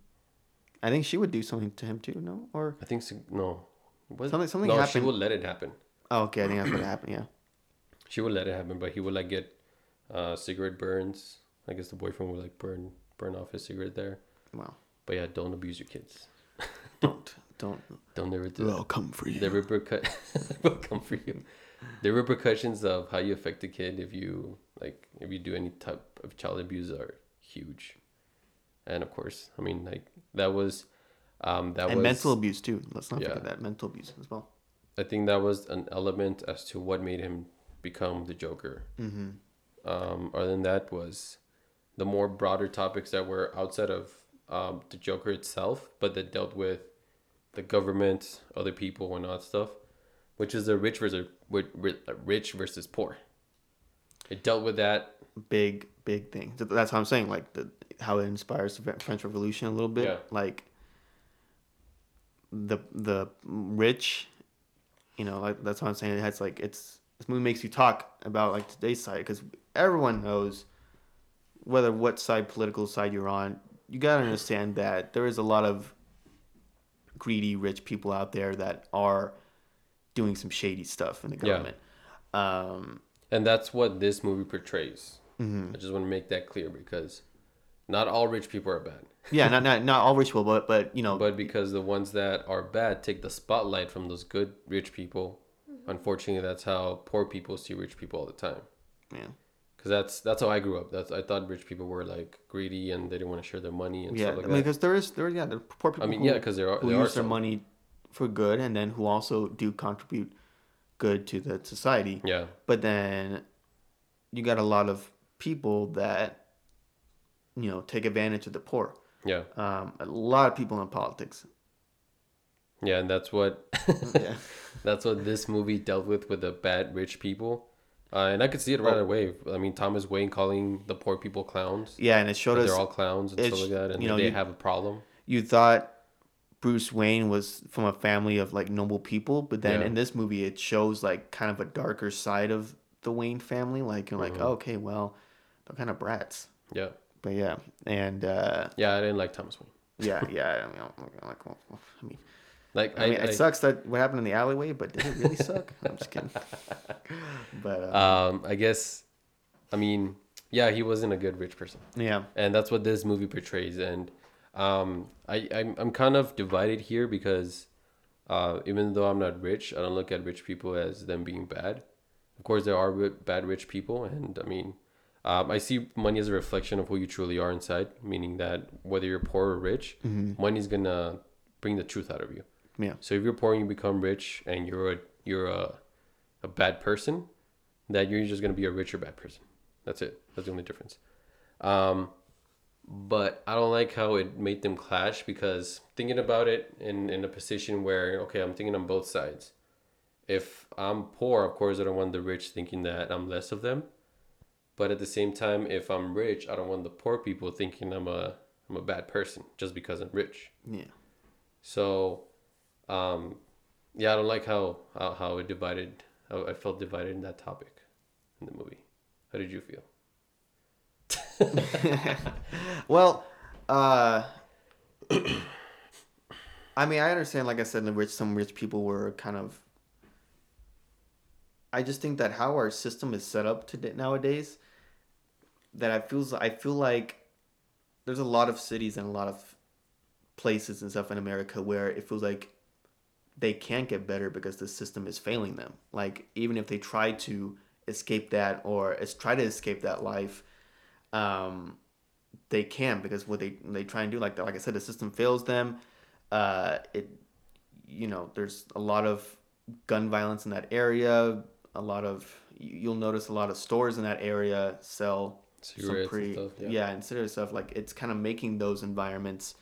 I think she would do something to him too. No, or I think so, no. Was, Something- something no, she would let it happen. oh, okay, I think that's what happened. Yeah, She would let it happen, but he would like get uh, cigarette burns. I guess the boyfriend would like burn burn off his cigarette there. wow. But yeah, don't abuse your kids. Don't don't. Don't ever do. They'll come for you. The repercut will come for you. The repercussions of how you affect a kid if you like if you do any type of child abuse are huge. And of course, I mean like that was um that and was mental abuse too. Let's not Yeah. forget that mental abuse as well. I think that was an element as to what made him become the Joker. Mm-hmm. um, other than that was the more broader topics that were outside of um, the Joker itself, but that dealt with the government, other people, and all that stuff, which is the rich versus rich versus poor. It dealt with that. Big big thing. That's how I'm saying. Like the how it inspires the French Revolution a little bit. Yeah. Like the the rich, you know, like that's what I'm saying. It has like it's this movie makes you talk about like today's side because everyone knows whether what side political side you're on. You gotta understand that there is a lot of greedy rich people out there that are doing some shady stuff in the Yeah. government. Um, And that's what this movie portrays. mhm. I just want to make that clear because not all rich people are bad. yeah, not not not all rich people, but but you know, But because the ones that are bad take the spotlight from those good rich people, unfortunately, that's how poor people see rich people all the time. yeah, Because that's that's how I grew up. That's I thought rich people were like greedy and they didn't want to share their money and yeah. stuff like I mean, that. because there is there yeah, the poor people. I mean, who, yeah, because there are who there are use their some. money for good, and then who also do contribute good to the society. Yeah, But then you got a lot of people that you know take advantage of the poor. yeah, Um, a lot of people in politics. yeah, and that's what Yeah, that's what this movie dealt with with the bad rich people. Uh, and I could see it right Oh. away. I mean, Thomas Wayne calling the poor people clowns. yeah, and it showed us they're all clowns and stuff like that, and you know, they you- have a problem. you thought Bruce Wayne was from a family of like noble people, but then Yeah. in this movie it shows like kind of a darker side of the Wayne family. Like you're Mhm. like, oh, okay, well, they're kind of brats. Yeah, But yeah, and uh, yeah, I didn't like Thomas Wayne. yeah, yeah. I mean, like, well, I mean, Like I mean, it sucks that what happened in the alleyway, but did it really suck? I'm just kidding. But uh, um, I guess, I mean, yeah, he wasn't a good rich person. yeah, and that's what this movie portrays and um, I, I'm, I'm kind of divided here because Uh, even though I'm not rich, I don't look at rich people as them being bad. Of course, there are bad rich people, and I mean, um, I see money as a reflection of who you truly are inside. Meaning that whether you're poor or rich, money's gonna bring the truth out of you. Yeah. So if you're poor and you become rich, and you're a you're a, a bad person, that you're just gonna be a rich or bad person. That's it. That's the only difference. Um, but I don't like how it made them clash because thinking about it in in a position where okay, I'm thinking on both sides. If I'm poor, of course, I don't want the rich thinking that I'm less of them. But at the same time, if I'm rich, I don't want the poor people thinking I'm a I'm a bad person just because I'm rich. Yeah. So, um, yeah, I don't like how how, how it divided. How I felt divided in that topic in the movie. How did you feel? Well, uh, I mean, I understand. Like I said, the rich, some rich people were kind of. I just think that how our system is set up today nowadays, that I feels I feel like there's a lot of cities and a lot of places and stuff in America where it feels like they can't get better because the system is failing them. Like even if they try to escape that or try to escape that life, um, they can because what they they try and do like like I said, the system fails them. Uh, it you know there's a lot of gun violence in that area. A lot of you- you'll notice a lot of stores in that area sell some Cigarettes and stuff, yeah. yeah. and cigarette stuff. Like it's kind of making those environments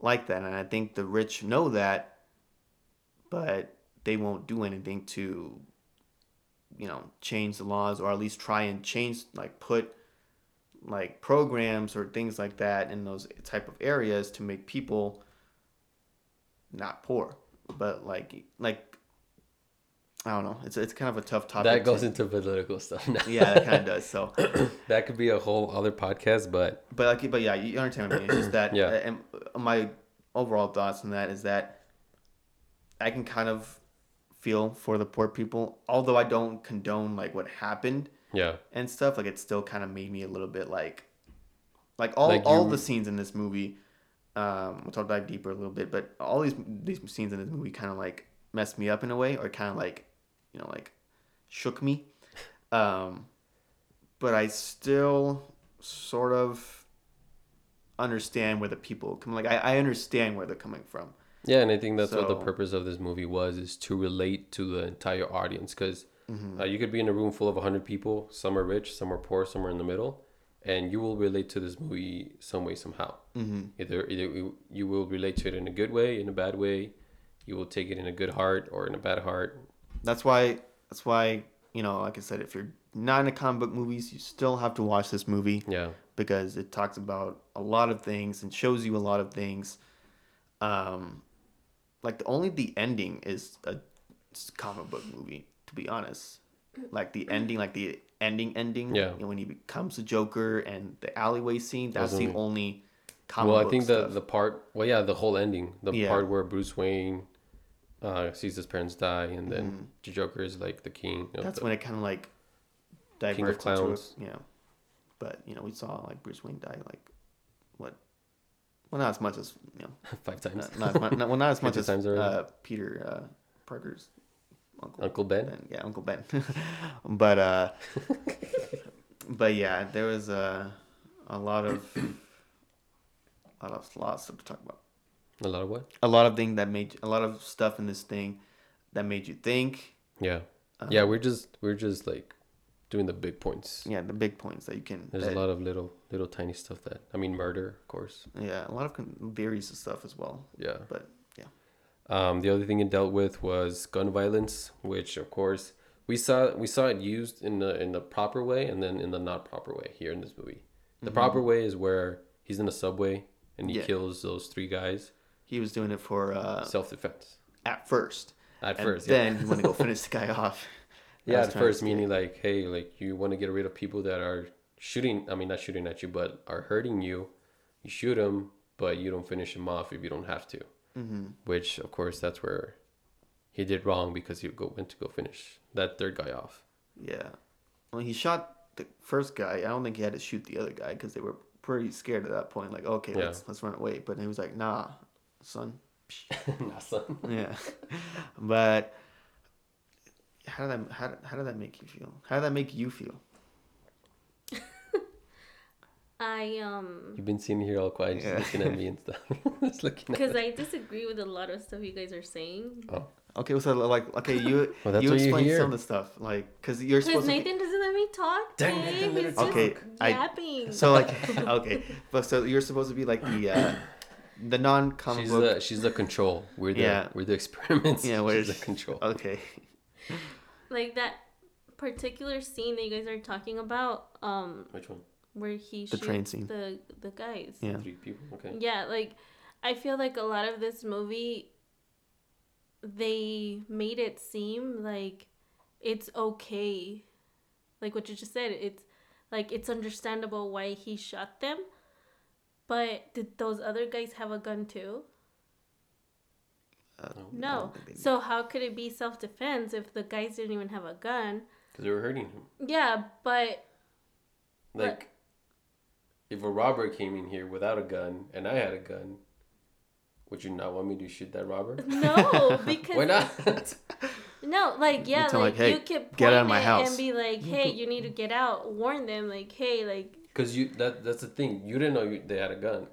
like that, and I think the rich know that, but they won't do anything to you know change the laws or at least try and change like put like programs or things like that in those type of areas to make people not poor but like like i don't know it's it's kind of a tough topic That goes to- into political stuff now. yeah that kind of does so that could be a whole other podcast, but but like, but yeah, you understand what I mean. It's just that, Yeah. and my overall thoughts on that is that I can kind of feel for the poor people, although I don't condone like what happened yeah, and stuff. Like it still kind of made me a little bit like, like all Like all you- the scenes in this movie. Um, which I'll dive deeper a little bit, but all these these scenes in this movie kind of like messed me up in a way, or kind of like, you know, like shook me. Um, but I still sort of understand where the people come. Like I, I understand where they're coming from. Yeah, and I think that's what the purpose of this movie was: is to relate to the entire audience. Because Mm-hmm. uh, you could be in a room full of hundred people. Some are rich, some are poor, some are in the middle, and you will relate to this movie some way, somehow. Mm-hmm. Either either you, you will relate to it in a good way, in a bad way. You will take it in a good heart or in a bad heart. That's why. That's why you know, like I said, if you're not into comic book movies, you still have to watch this movie Yeah, because it talks about a lot of things and shows you a lot of things. Um, like the only the ending is a comic book movie, to be honest. Like the ending, like the ending ending. Yeah. you know, when he becomes the Joker and the alleyway scene. That's Wasn't the me. only comic well, I think the stuff. the part. Well, yeah, the whole ending, the Yeah. part where Bruce Wayne uh, sees his parents die, and then Mhm. the Joker is like the king. That's the, when it kind of like King of diverts into Clowns. a, yeah. But you know, we saw like Bruce Wayne die like what? Well, not as much as you know, five times. not, not as much. Not, well, not as much as uh, Peter uh, Parker's uncle. Uncle Ben. Ben. Yeah, Uncle Ben. but uh, but yeah, there was a a lot of a lot of lots of stuff to talk about. A lot of what? A lot of thing that made a lot of stuff in this thing that made you think. Yeah, Uh, yeah. We're just we're just like doing the big points. Yeah, the big points that you can. There's that- a lot of little little tiny stuff that I mean, murder, of course. Yeah, a lot of con- theories and stuff as well. Yeah. But yeah, Um, the other thing it dealt with was gun violence, which of course we saw we saw it used in the in the proper way and then in the not proper way here in this movie. The proper way is where he's in a subway and he Mm-hmm. Yeah. kills those three guys he was doing it for uh, self defense. at first. At and first, yeah. then he wanted to go finish the guy off. Yeah, at first, meaning like, hey, like you want to get rid of people that are shooting. I mean, not shooting at you, but are hurting you. You shoot them, but you don't finish them off if you don't have to. Mm-hmm. Which, of course, that's where he did wrong because he go went to go finish that third guy off. Yeah. When he shot the first guy, I don't think he had to shoot the other guy because they were pretty scared at that point. Like, okay, Yeah. let's let's run away. But he was like, nah, son, Not son. Yeah, but how did that how, did- how did that make you feel? How did that make you feel? I um You've been sitting here all quiet, just Yeah. looking at me and stuff. just looking because I disagree with a lot of stuff you guys are saying. Oh, Okay, so like okay, you Well, that's you why you're explain some of the stuff like because you're Because supposed to. Nathan doesn't let me talk. Dang, Nathan, Dave. let her He's just Okay, I- yapping. So like okay, but so you're supposed to be like the uh, the non comic she's book. the she's the control. We're the Yeah. we're the experiments. Yeah, she's where's the control. Okay, like that particular scene that you guys are talking about, um, Which one? where he The shoots train scene. the the guys. yeah. Three people. Okay. Yeah, like I feel like a lot of this movie they made it seem like it's okay. Like what you just said, it's like it's understandable why he shot them. But did those other guys have a gun too? Uh, No. don't think they- So how could it be self defense if the guys didn't even have a gun? Because they were hurting him. Yeah, but Like, if a robber came in here without a gun and I had a gun, would you not want me to shoot that robber? no, because Why not? No, like yeah, tell 'em, like, like, "Hey, you could get out of point my it house." and be like, "Hey, you need to get out." Warn them, like, "Hey, like." Because you that that's the thing. You didn't know you, they had a gun.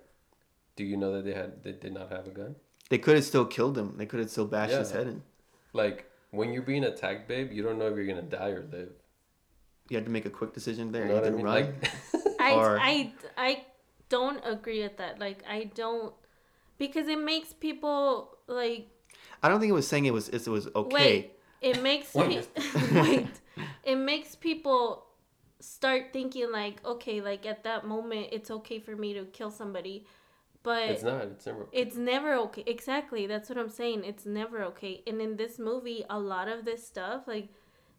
Do you know that they had they did not have a gun? They could have still killed him. They could have still bashed his head in. Like when you're being attacked, babe, you don't know if you're gonna die or live. You had to make a quick decision there. You know what I Either mean? run. Like, I, Or- I, I don't agree with that. Like, I don't, because it makes people like I don't think it was saying it was it was okay. wait. It makes me Wait. wait. It makes people start thinking like, okay, like at that moment, it's okay for me to kill somebody, but it's not. It's never. It's never okay. Exactly. That's what I'm saying. It's never okay. And in this movie, a lot of this stuff, like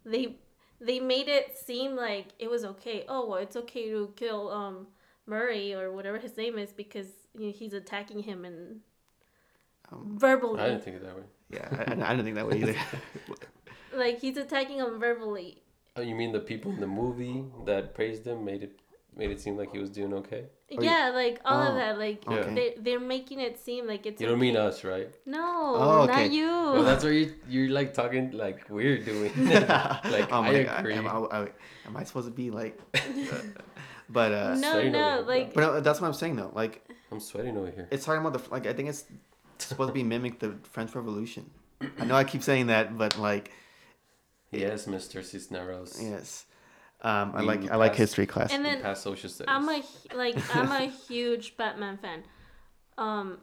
they they made it seem like it was okay. Oh, well, it's okay to kill um Murray or whatever his name is because you know, he's attacking him and Um, verbally. I didn't think it that way. Yeah, I, I don't think that way either. like he's attacking him verbally. Oh, you mean the people in the movie that praised him made it made it seem like he was doing okay? Oh, yeah, like all oh, of that. Like okay. they they're making it seem like it's. You don't mean us, right? No, Oh, okay. not you. Well, that's where you you're like talking like we're doing. like oh I my God, am, I, I- am I supposed to be like? but uh, no, no, over here, like but no, that's what I'm saying though. Like I'm sweating over here. it's talking about the like I think it's supposed to be mimic the French Revolution. I know I keep saying that, but like Yes, Mr. Cisneros. yes, um, I We like I like history class. and then passed social studies. I'm a like I'm a huge Batman fan, um,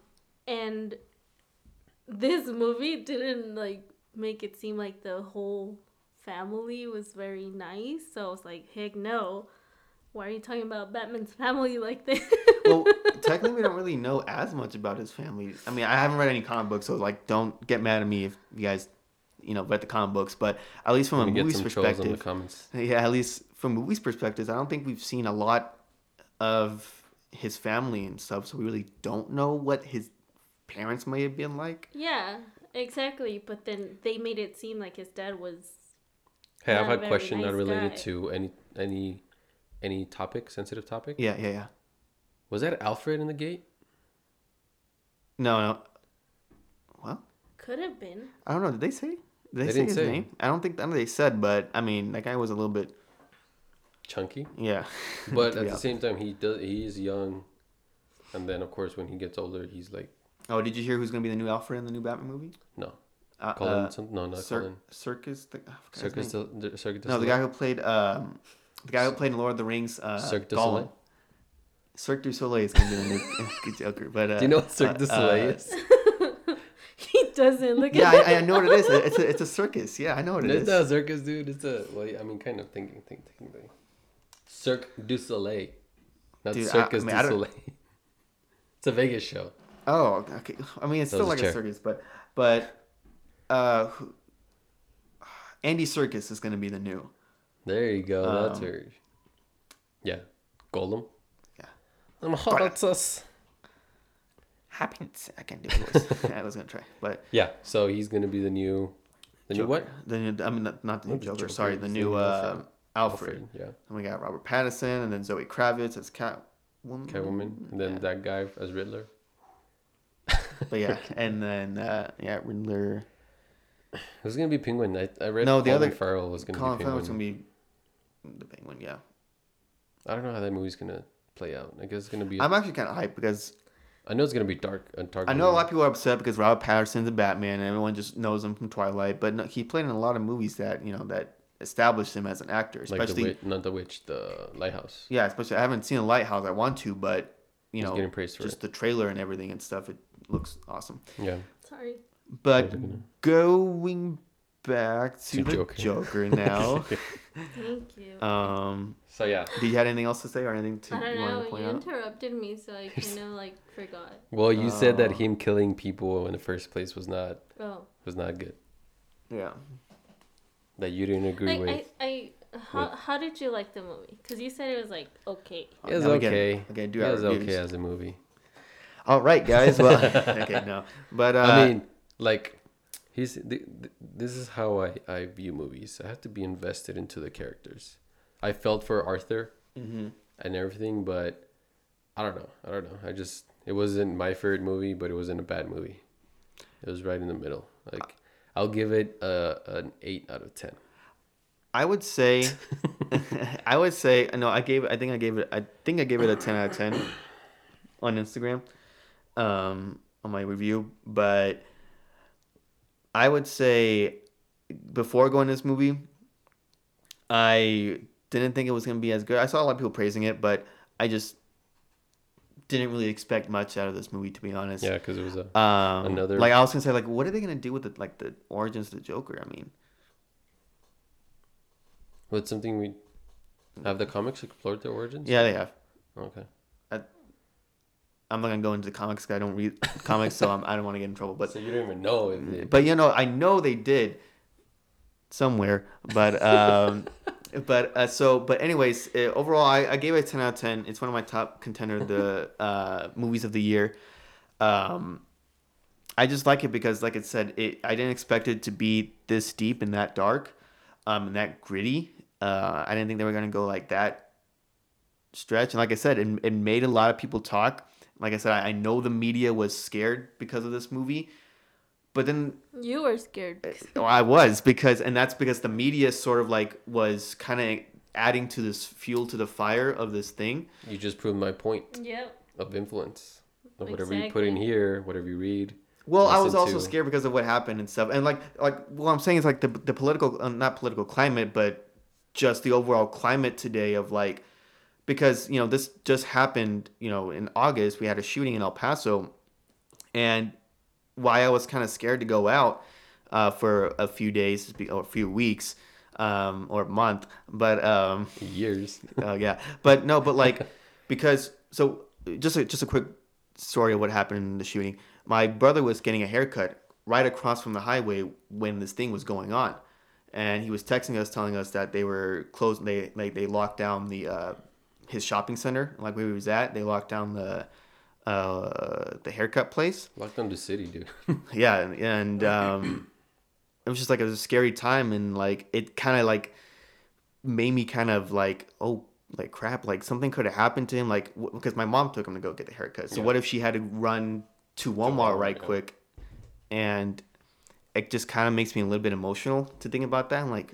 and this movie didn't like make it seem like the whole family was very nice. So I was like, heck no. Why are you talking about Batman's family like this? well, technically, we don't really know as much about his family. I mean, I haven't read any comic books, so like, don't get mad at me if you guys, you know, read the comic books. But at least from a me movie's some trolls in the perspective, yeah, at least from movies' perspective, I don't think we've seen a lot of his family and stuff. So we really don't know what his parents may have been like. yeah, exactly. But then they made it seem like his dad was. Hey, I've a a very question not related guy. to any any any topic, sensitive topic. Yeah, yeah, yeah. Was that Alfred in the gate? No, no. Well, Could have been. I don't know. Did they say? Did they, They say didn't his say. name? I don't think. I don't think they said, but I mean, that guy was a little bit. Chunky. Yeah. But at the honest. same time, he does. He is young, and then of course when he gets older, he's like Oh, did you hear who's gonna be the new Alfred in the new Batman movie? no. Uh, Colin, uh, some, no, not Cir- Colin. Circus. The, I forgot his Circus, du- Circus. No, the guy who played um, the guy who played in Lord of the Rings. Uh, Cirque du Gollum. Soleil? Cirque du Soleil is gonna be the new Joker. But uh, Do you know what Cirque du uh, Soleil uh, is? he doesn't look Yeah, at I, I know what it is. It's a, it's a circus. Yeah, I know what it It's is. not a circus, dude. It's a well, I mean, kind of thinking, think, thinking. Cirque du Soleil, not Dude, Circus I mean, du Soleil. It's a Vegas show. Oh, okay. I mean, it's That still was a like a circus, but but uh, Andy Serkis is gonna be the new. There you go. That's Um, her. Yeah, Gollum. Yeah. I'm hot sauce. Happiness. I can't do voice. I was gonna try, but Yeah, so he's gonna be the new, the new what? The new, I mean, not, not the new Joker. Joker, Sorry, the new uh, Alfred. Alfred. Yeah, And we got Robert Pattinson, and then Zoe Kravitz as Catwoman. Catwoman, and then Yeah. that guy as Riddler. but yeah, and then uh, yeah, Riddler. It was gonna be Penguin. I, I read No, the Colin other- Farrell was gonna Colin be Farrell Penguin. was gonna be the Penguin. Yeah, I don't know how that movie's gonna play out. I guess it's gonna be. I'm actually kind of hyped because I know it's gonna be dark. A dark I know a lot of people are upset because Robert Pattinson's a Batman and everyone just knows him from Twilight, but no, he played in a lot of movies that you know that established him as an actor. like Especially, the witch, not the witch, the lighthouse. yeah, especially I haven't seen a Lighthouse. I want to, but you He's know, getting praised for just it. the trailer and everything and stuff, it looks awesome. Yeah. Sorry. But gonna- going back to, To the Joker. Joker, now, Thank you. um, So yeah. Did you have anything else to say or anything to I don't you know. to You point out? interrupted me, so I kind of like forgot. Well, you said that Oh. him killing people in the first place was not Oh, was not good. Yeah. That you didn't agree like with. I, I, how, with- how did you like the movie? Because you said it was like okay. It was Now okay. okay, do it was reviews. okay as a movie. All right, guys. Well, okay, no, but uh, I mean, like, he's th- th- this is how I I view movies. I have to be invested into the characters. I felt for Arthur mhm. and everything, but I don't know. I don't know. I just it wasn't my favorite movie, but it wasn't a bad movie. It was right in the middle. Like I'll give it a an eight out of ten. I would say, I would say no. I gave. I think I gave it. I think I gave it a ten out of ten on Instagram, um, on my review. But I would say before going to this movie, I didn't think it was gonna be as good. I saw a lot of people praising it, but I just didn't really expect much out of this movie, to be honest. Yeah, because it was a Um, Another- like I was gonna say, like, what are they gonna do with the like the origins of the Joker? I mean, But something we have the comics explored the origins. yeah, they have. Okay. I'm not gonna go into the comics because I don't read comics, so I'm, I don't want to get in trouble. But so you don't even know if they, but you know, I know they did somewhere. But um, but uh, so but anyways, uh, overall, I, I gave it a ten out of ten. It's one of my top contender the uh, movies of the year. Um, I just like it because, like i said, it I didn't expect it to be this deep and that dark, um, and that gritty. Uh, I didn't think they were gonna go like that stretch. And like I said, it, it made a lot of people talk. Like I said, I, I know the media was scared because of this movie, but then You were scared. Oh, I was because, and that's because the media sort of like was kind of adding to this fuel to the fire of this thing. you just proved my point Yep. of influence. Of whatever you put in here, whatever you read. Well, I was also to- scared because of what happened and stuff, and like, like what I'm saying is like the the political, uh, not political climate, but just the overall climate today of like, because you know this just happened, you know, in August we had a shooting in El Paso, and why I was kind of scared to go out uh, for a few days or a few weeks um, or a month, but um, Years. Oh yeah, but no, but like because so just a, just a quick story of what happened in the shooting. My brother was getting a haircut right across from the highway when this thing was going on, and he was texting us telling us that they were closed. They like they locked down the uh, his shopping center, like where he was at. They locked down the uh, the haircut place. Locked down the city, dude. Yeah, and, um, it was just like it was a scary time, and like it kind of like made me kind of like, oh, like crap, like something could have happened to him, like because my mom took him to go get the haircut. So Yeah. what if she had to run to Walmart right quick, and it just kind of makes me a little bit emotional to think about that. I'm like,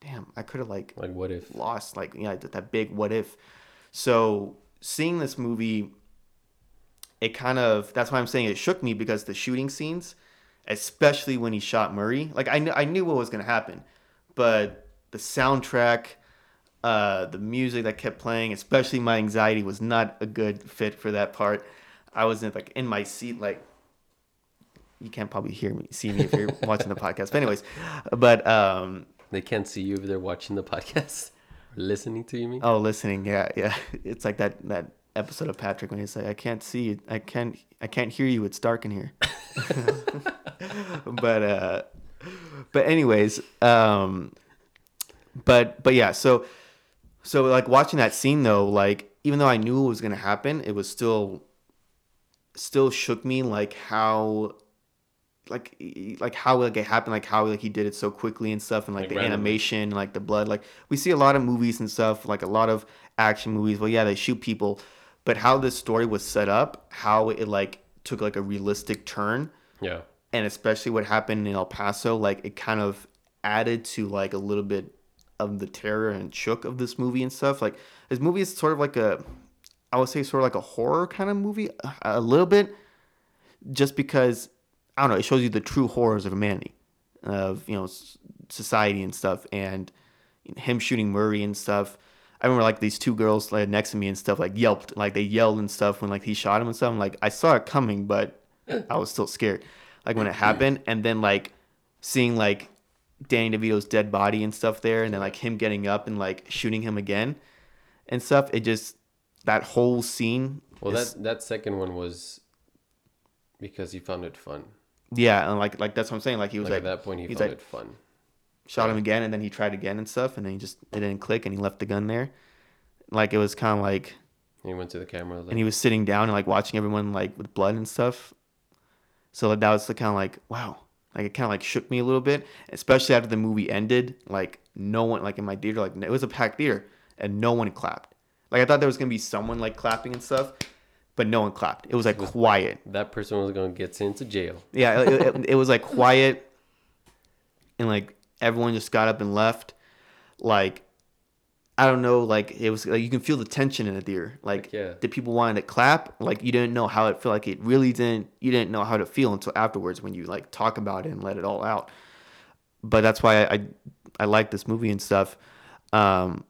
damn, I could have like like, what if? lost like yeah that big what if so seeing this movie it kind of that's why i'm saying it shook me because the shooting scenes especially when he shot murray like i, kn- I knew what was going to happen but the soundtrack uh, the music that kept playing especially my anxiety was not a good fit for that part i was in, like in my seat like you can't probably hear me see me if you're watching the podcast but anyways but um They can't see you if they're watching the podcast listening to you. Mean? Oh, listening. Yeah, yeah. It's like that that episode of Patrick when he's like, "I can't see you. I can't. I can't hear you. It's dark in here." but uh, but anyways, um, but but yeah. So so like watching that scene though, like even though I knew it was gonna happen, it was still still shook me like how like like how like it happened like how like he did it so quickly and stuff and like, Like the randomly. animation like the blood like we see a lot of movies and stuff like a lot of action movies well yeah they shoot people but how this story was set up how it like took like a realistic turn Yeah. and especially what happened in El Paso, like it kind of added to like a little bit of the terror and shook of this movie and stuff. Like this movie is sort of like a, I would say sort of like a horror kind of movie, a- a little bit, just because I don't know, it shows you the true horrors of humanity, of you know society and stuff, and him shooting Murray and stuff. I remember like these two girls like next to me and stuff like yelped, like they yelled and stuff when like he shot him and stuff. I'm like I saw it coming, but I was still scared. Like when it happened, and then like seeing like Danny DeVito's dead body and stuff there, and then like him getting up and like shooting him again and stuff. It just that whole scene. Well, is- that that second one was because he found it fun. yeah, and like like that's what I'm saying. Like he was Like, like, at that point, he found like- it fun. Shot him again, and then he tried again and stuff, and then he just it didn't click, and he left the gun there. Like it was kind of like, And he went to the camera. Like, and he was sitting down and like watching everyone like with blood and stuff. So that was kind of like wow, like it kind of like shook me a little bit, especially after the movie ended. Like no one like in my theater, like it was a packed theater, and no one clapped. Like I thought there was gonna be someone like clapping and stuff, but no one clapped. It was like quiet. that person was gonna get sent to jail. Yeah, it, it, it was like quiet, and like everyone just got up and left. Like I don't know, like it was like you can feel the tension in the theater. Like, yeah. did people want to clap? Like you didn't know how it felt. Like it really didn't. You didn't know how to feel until afterwards when you like talk about it and let it all out. But that's why I I, I like this movie and stuff. Um,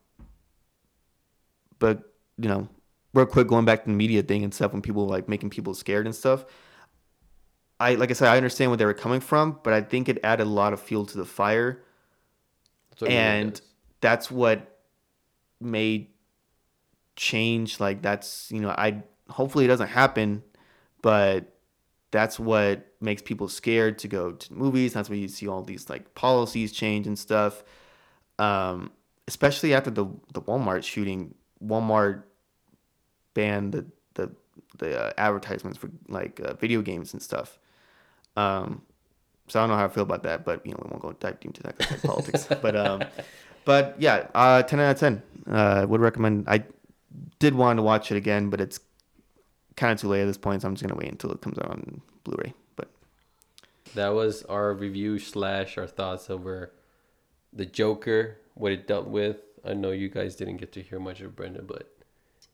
but you know, real quick, going back to the media thing and stuff, when people like making people scared and stuff. I like I said, I understand where they were coming from, but I think it added a lot of fuel to the fire, That's and that's what made change. Like that's you know, I hopefully it doesn't happen, but that's what makes people scared to go to movies. That's why you see all these like policies change and stuff. Um, especially after the the Walmart shooting, Walmart banned the the the uh, advertisements for like uh, video games and stuff. Um, so I don't know how I feel about that, but you know we won't go dive deep into that 'cause it's like politics. But um, but yeah, uh, ten out of ten. Uh, would recommend. I did want to watch it again, but it's kind of too late at this point, so I'm just gonna wait until it comes out on Blu-ray. But That was our review slash our thoughts over the Joker, what it dealt with. I know you guys didn't get to hear much of Brenda, but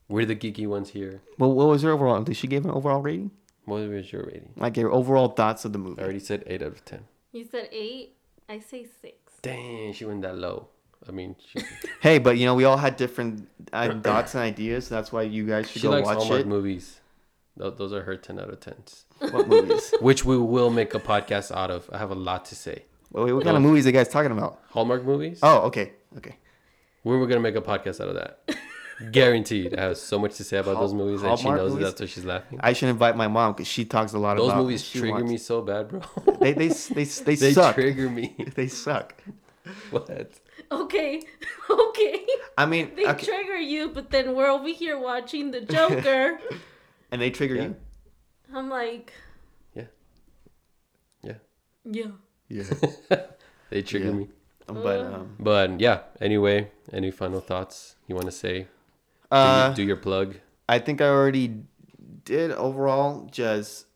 we're the geeky ones here. well, what was your overall? Did she give an overall rating? What was your rating? Like your overall thoughts of the movie. I already said eight out of ten. You said eight. I say six. Dang, she went that low. I mean, she, Hey, but you know we all had different uh, thoughts and ideas. So that's why you guys should she go likes watch Hallmark it. movies. Those are her ten out of tens, What movies? which we will make a podcast out of. I have a lot to say. Wait, what kind of movies are you guys talking about? Hallmark movies. Oh, okay, okay. We were gonna make a podcast out of that. Guaranteed. I have so much to say about those Hall- movies, and she Hallmark knows it. movies? That's why she's laughing. I should invite my mom because she talks a lot about Those about. movies she trigger wants- me so bad, bro. They they they they, they suck. trigger me. They suck. what? Okay, okay. I mean, They okay, trigger you, but then we're over here watching the Joker. and they trigger Yeah. you. I'm like, Yeah. Yeah. yeah. Yeah. They trigger Yeah. me. but um, But yeah. Anyway, any final thoughts you want to say? Do, uh, you, do your plug. I think I already did overall. Just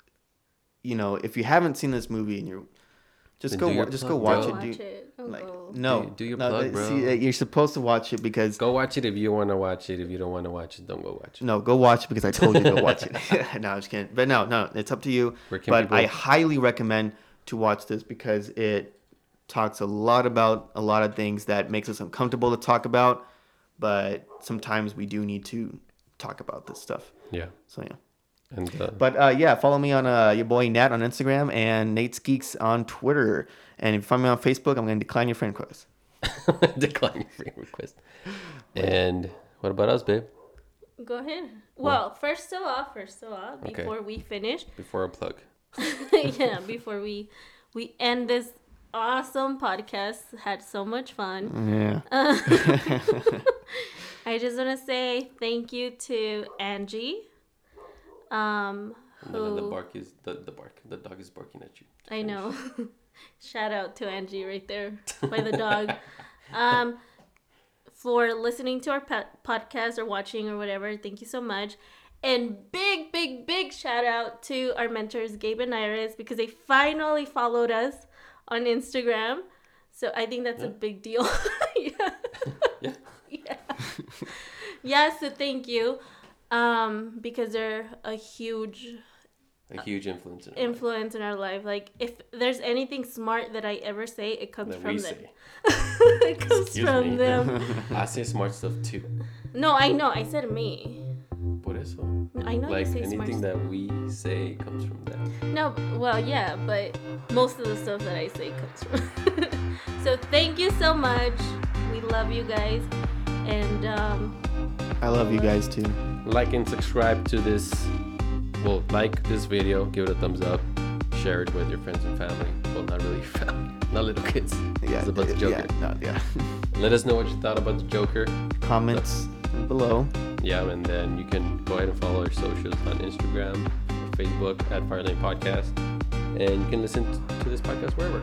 you know, if you haven't seen this movie and you're just Then go your wa- just plug, go watch Go it. watch Do, it. Don't like no, Do- do your no, plug, bro. See, you're supposed to watch it because Go watch it if you want to watch it. If you don't want to watch it, don't go watch it. no, go watch it because I told you to watch it. no, I'm just kidding. But no, no, it's up to you. But people- I highly recommend to watch this because it talks a lot about a lot of things that makes us uncomfortable to talk about. But sometimes we do need to talk about this stuff. Yeah. So yeah. And uh, But uh, yeah, follow me on uh, your boy Nat on Instagram and Nate's Geeks on Twitter. And if you find me on Facebook, I'm going to decline your friend request. decline your friend request. And what about us, babe? Go ahead. Well, first of all, first of all, Okay. before we finish, Before a plug. yeah, before we we end this awesome podcast, had so much fun. Yeah. I just want to say thank you to Angie. Um, And then the bark is the, the bark. The dog is barking at you. I know. Shout out to Angie right there by the dog. um, for listening to our pe- podcast or watching or whatever. Thank you so much. And big, big, big shout out to our mentors, Gabe and Iris, because they finally followed us on Instagram. So I think that's a big deal. yeah. Yeah. yeah. yeah, so thank you. Um, because they're a huge A huge influence. In our life influence in our life. Like if there's anything smart that I ever say, it comes that from them. it comes Excuse from me. them. I say smart stuff too. No, I know. I said me. Por. I know Like you say anything stuff. that we say comes from them. No, well, yeah, but most of the stuff that I say comes from. so thank you so much. We love you guys, and um, I love you guys too. Like and subscribe to this. Well, like this video, give it a thumbs up, share it with your friends and family. Well, not really family, not little kids. Yeah, it's about the yeah, Joker. no, yeah. Let us know what you thought about the Joker. Comments below. Yeah, and then you can go ahead and follow our socials on Instagram, Facebook at Firelane Podcast, and you can listen to this podcast wherever.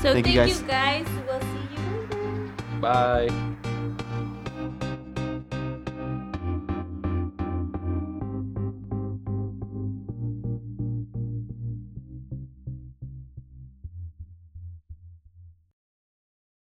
so Thank thank, you you guys. guys. We'll see you later. Bye.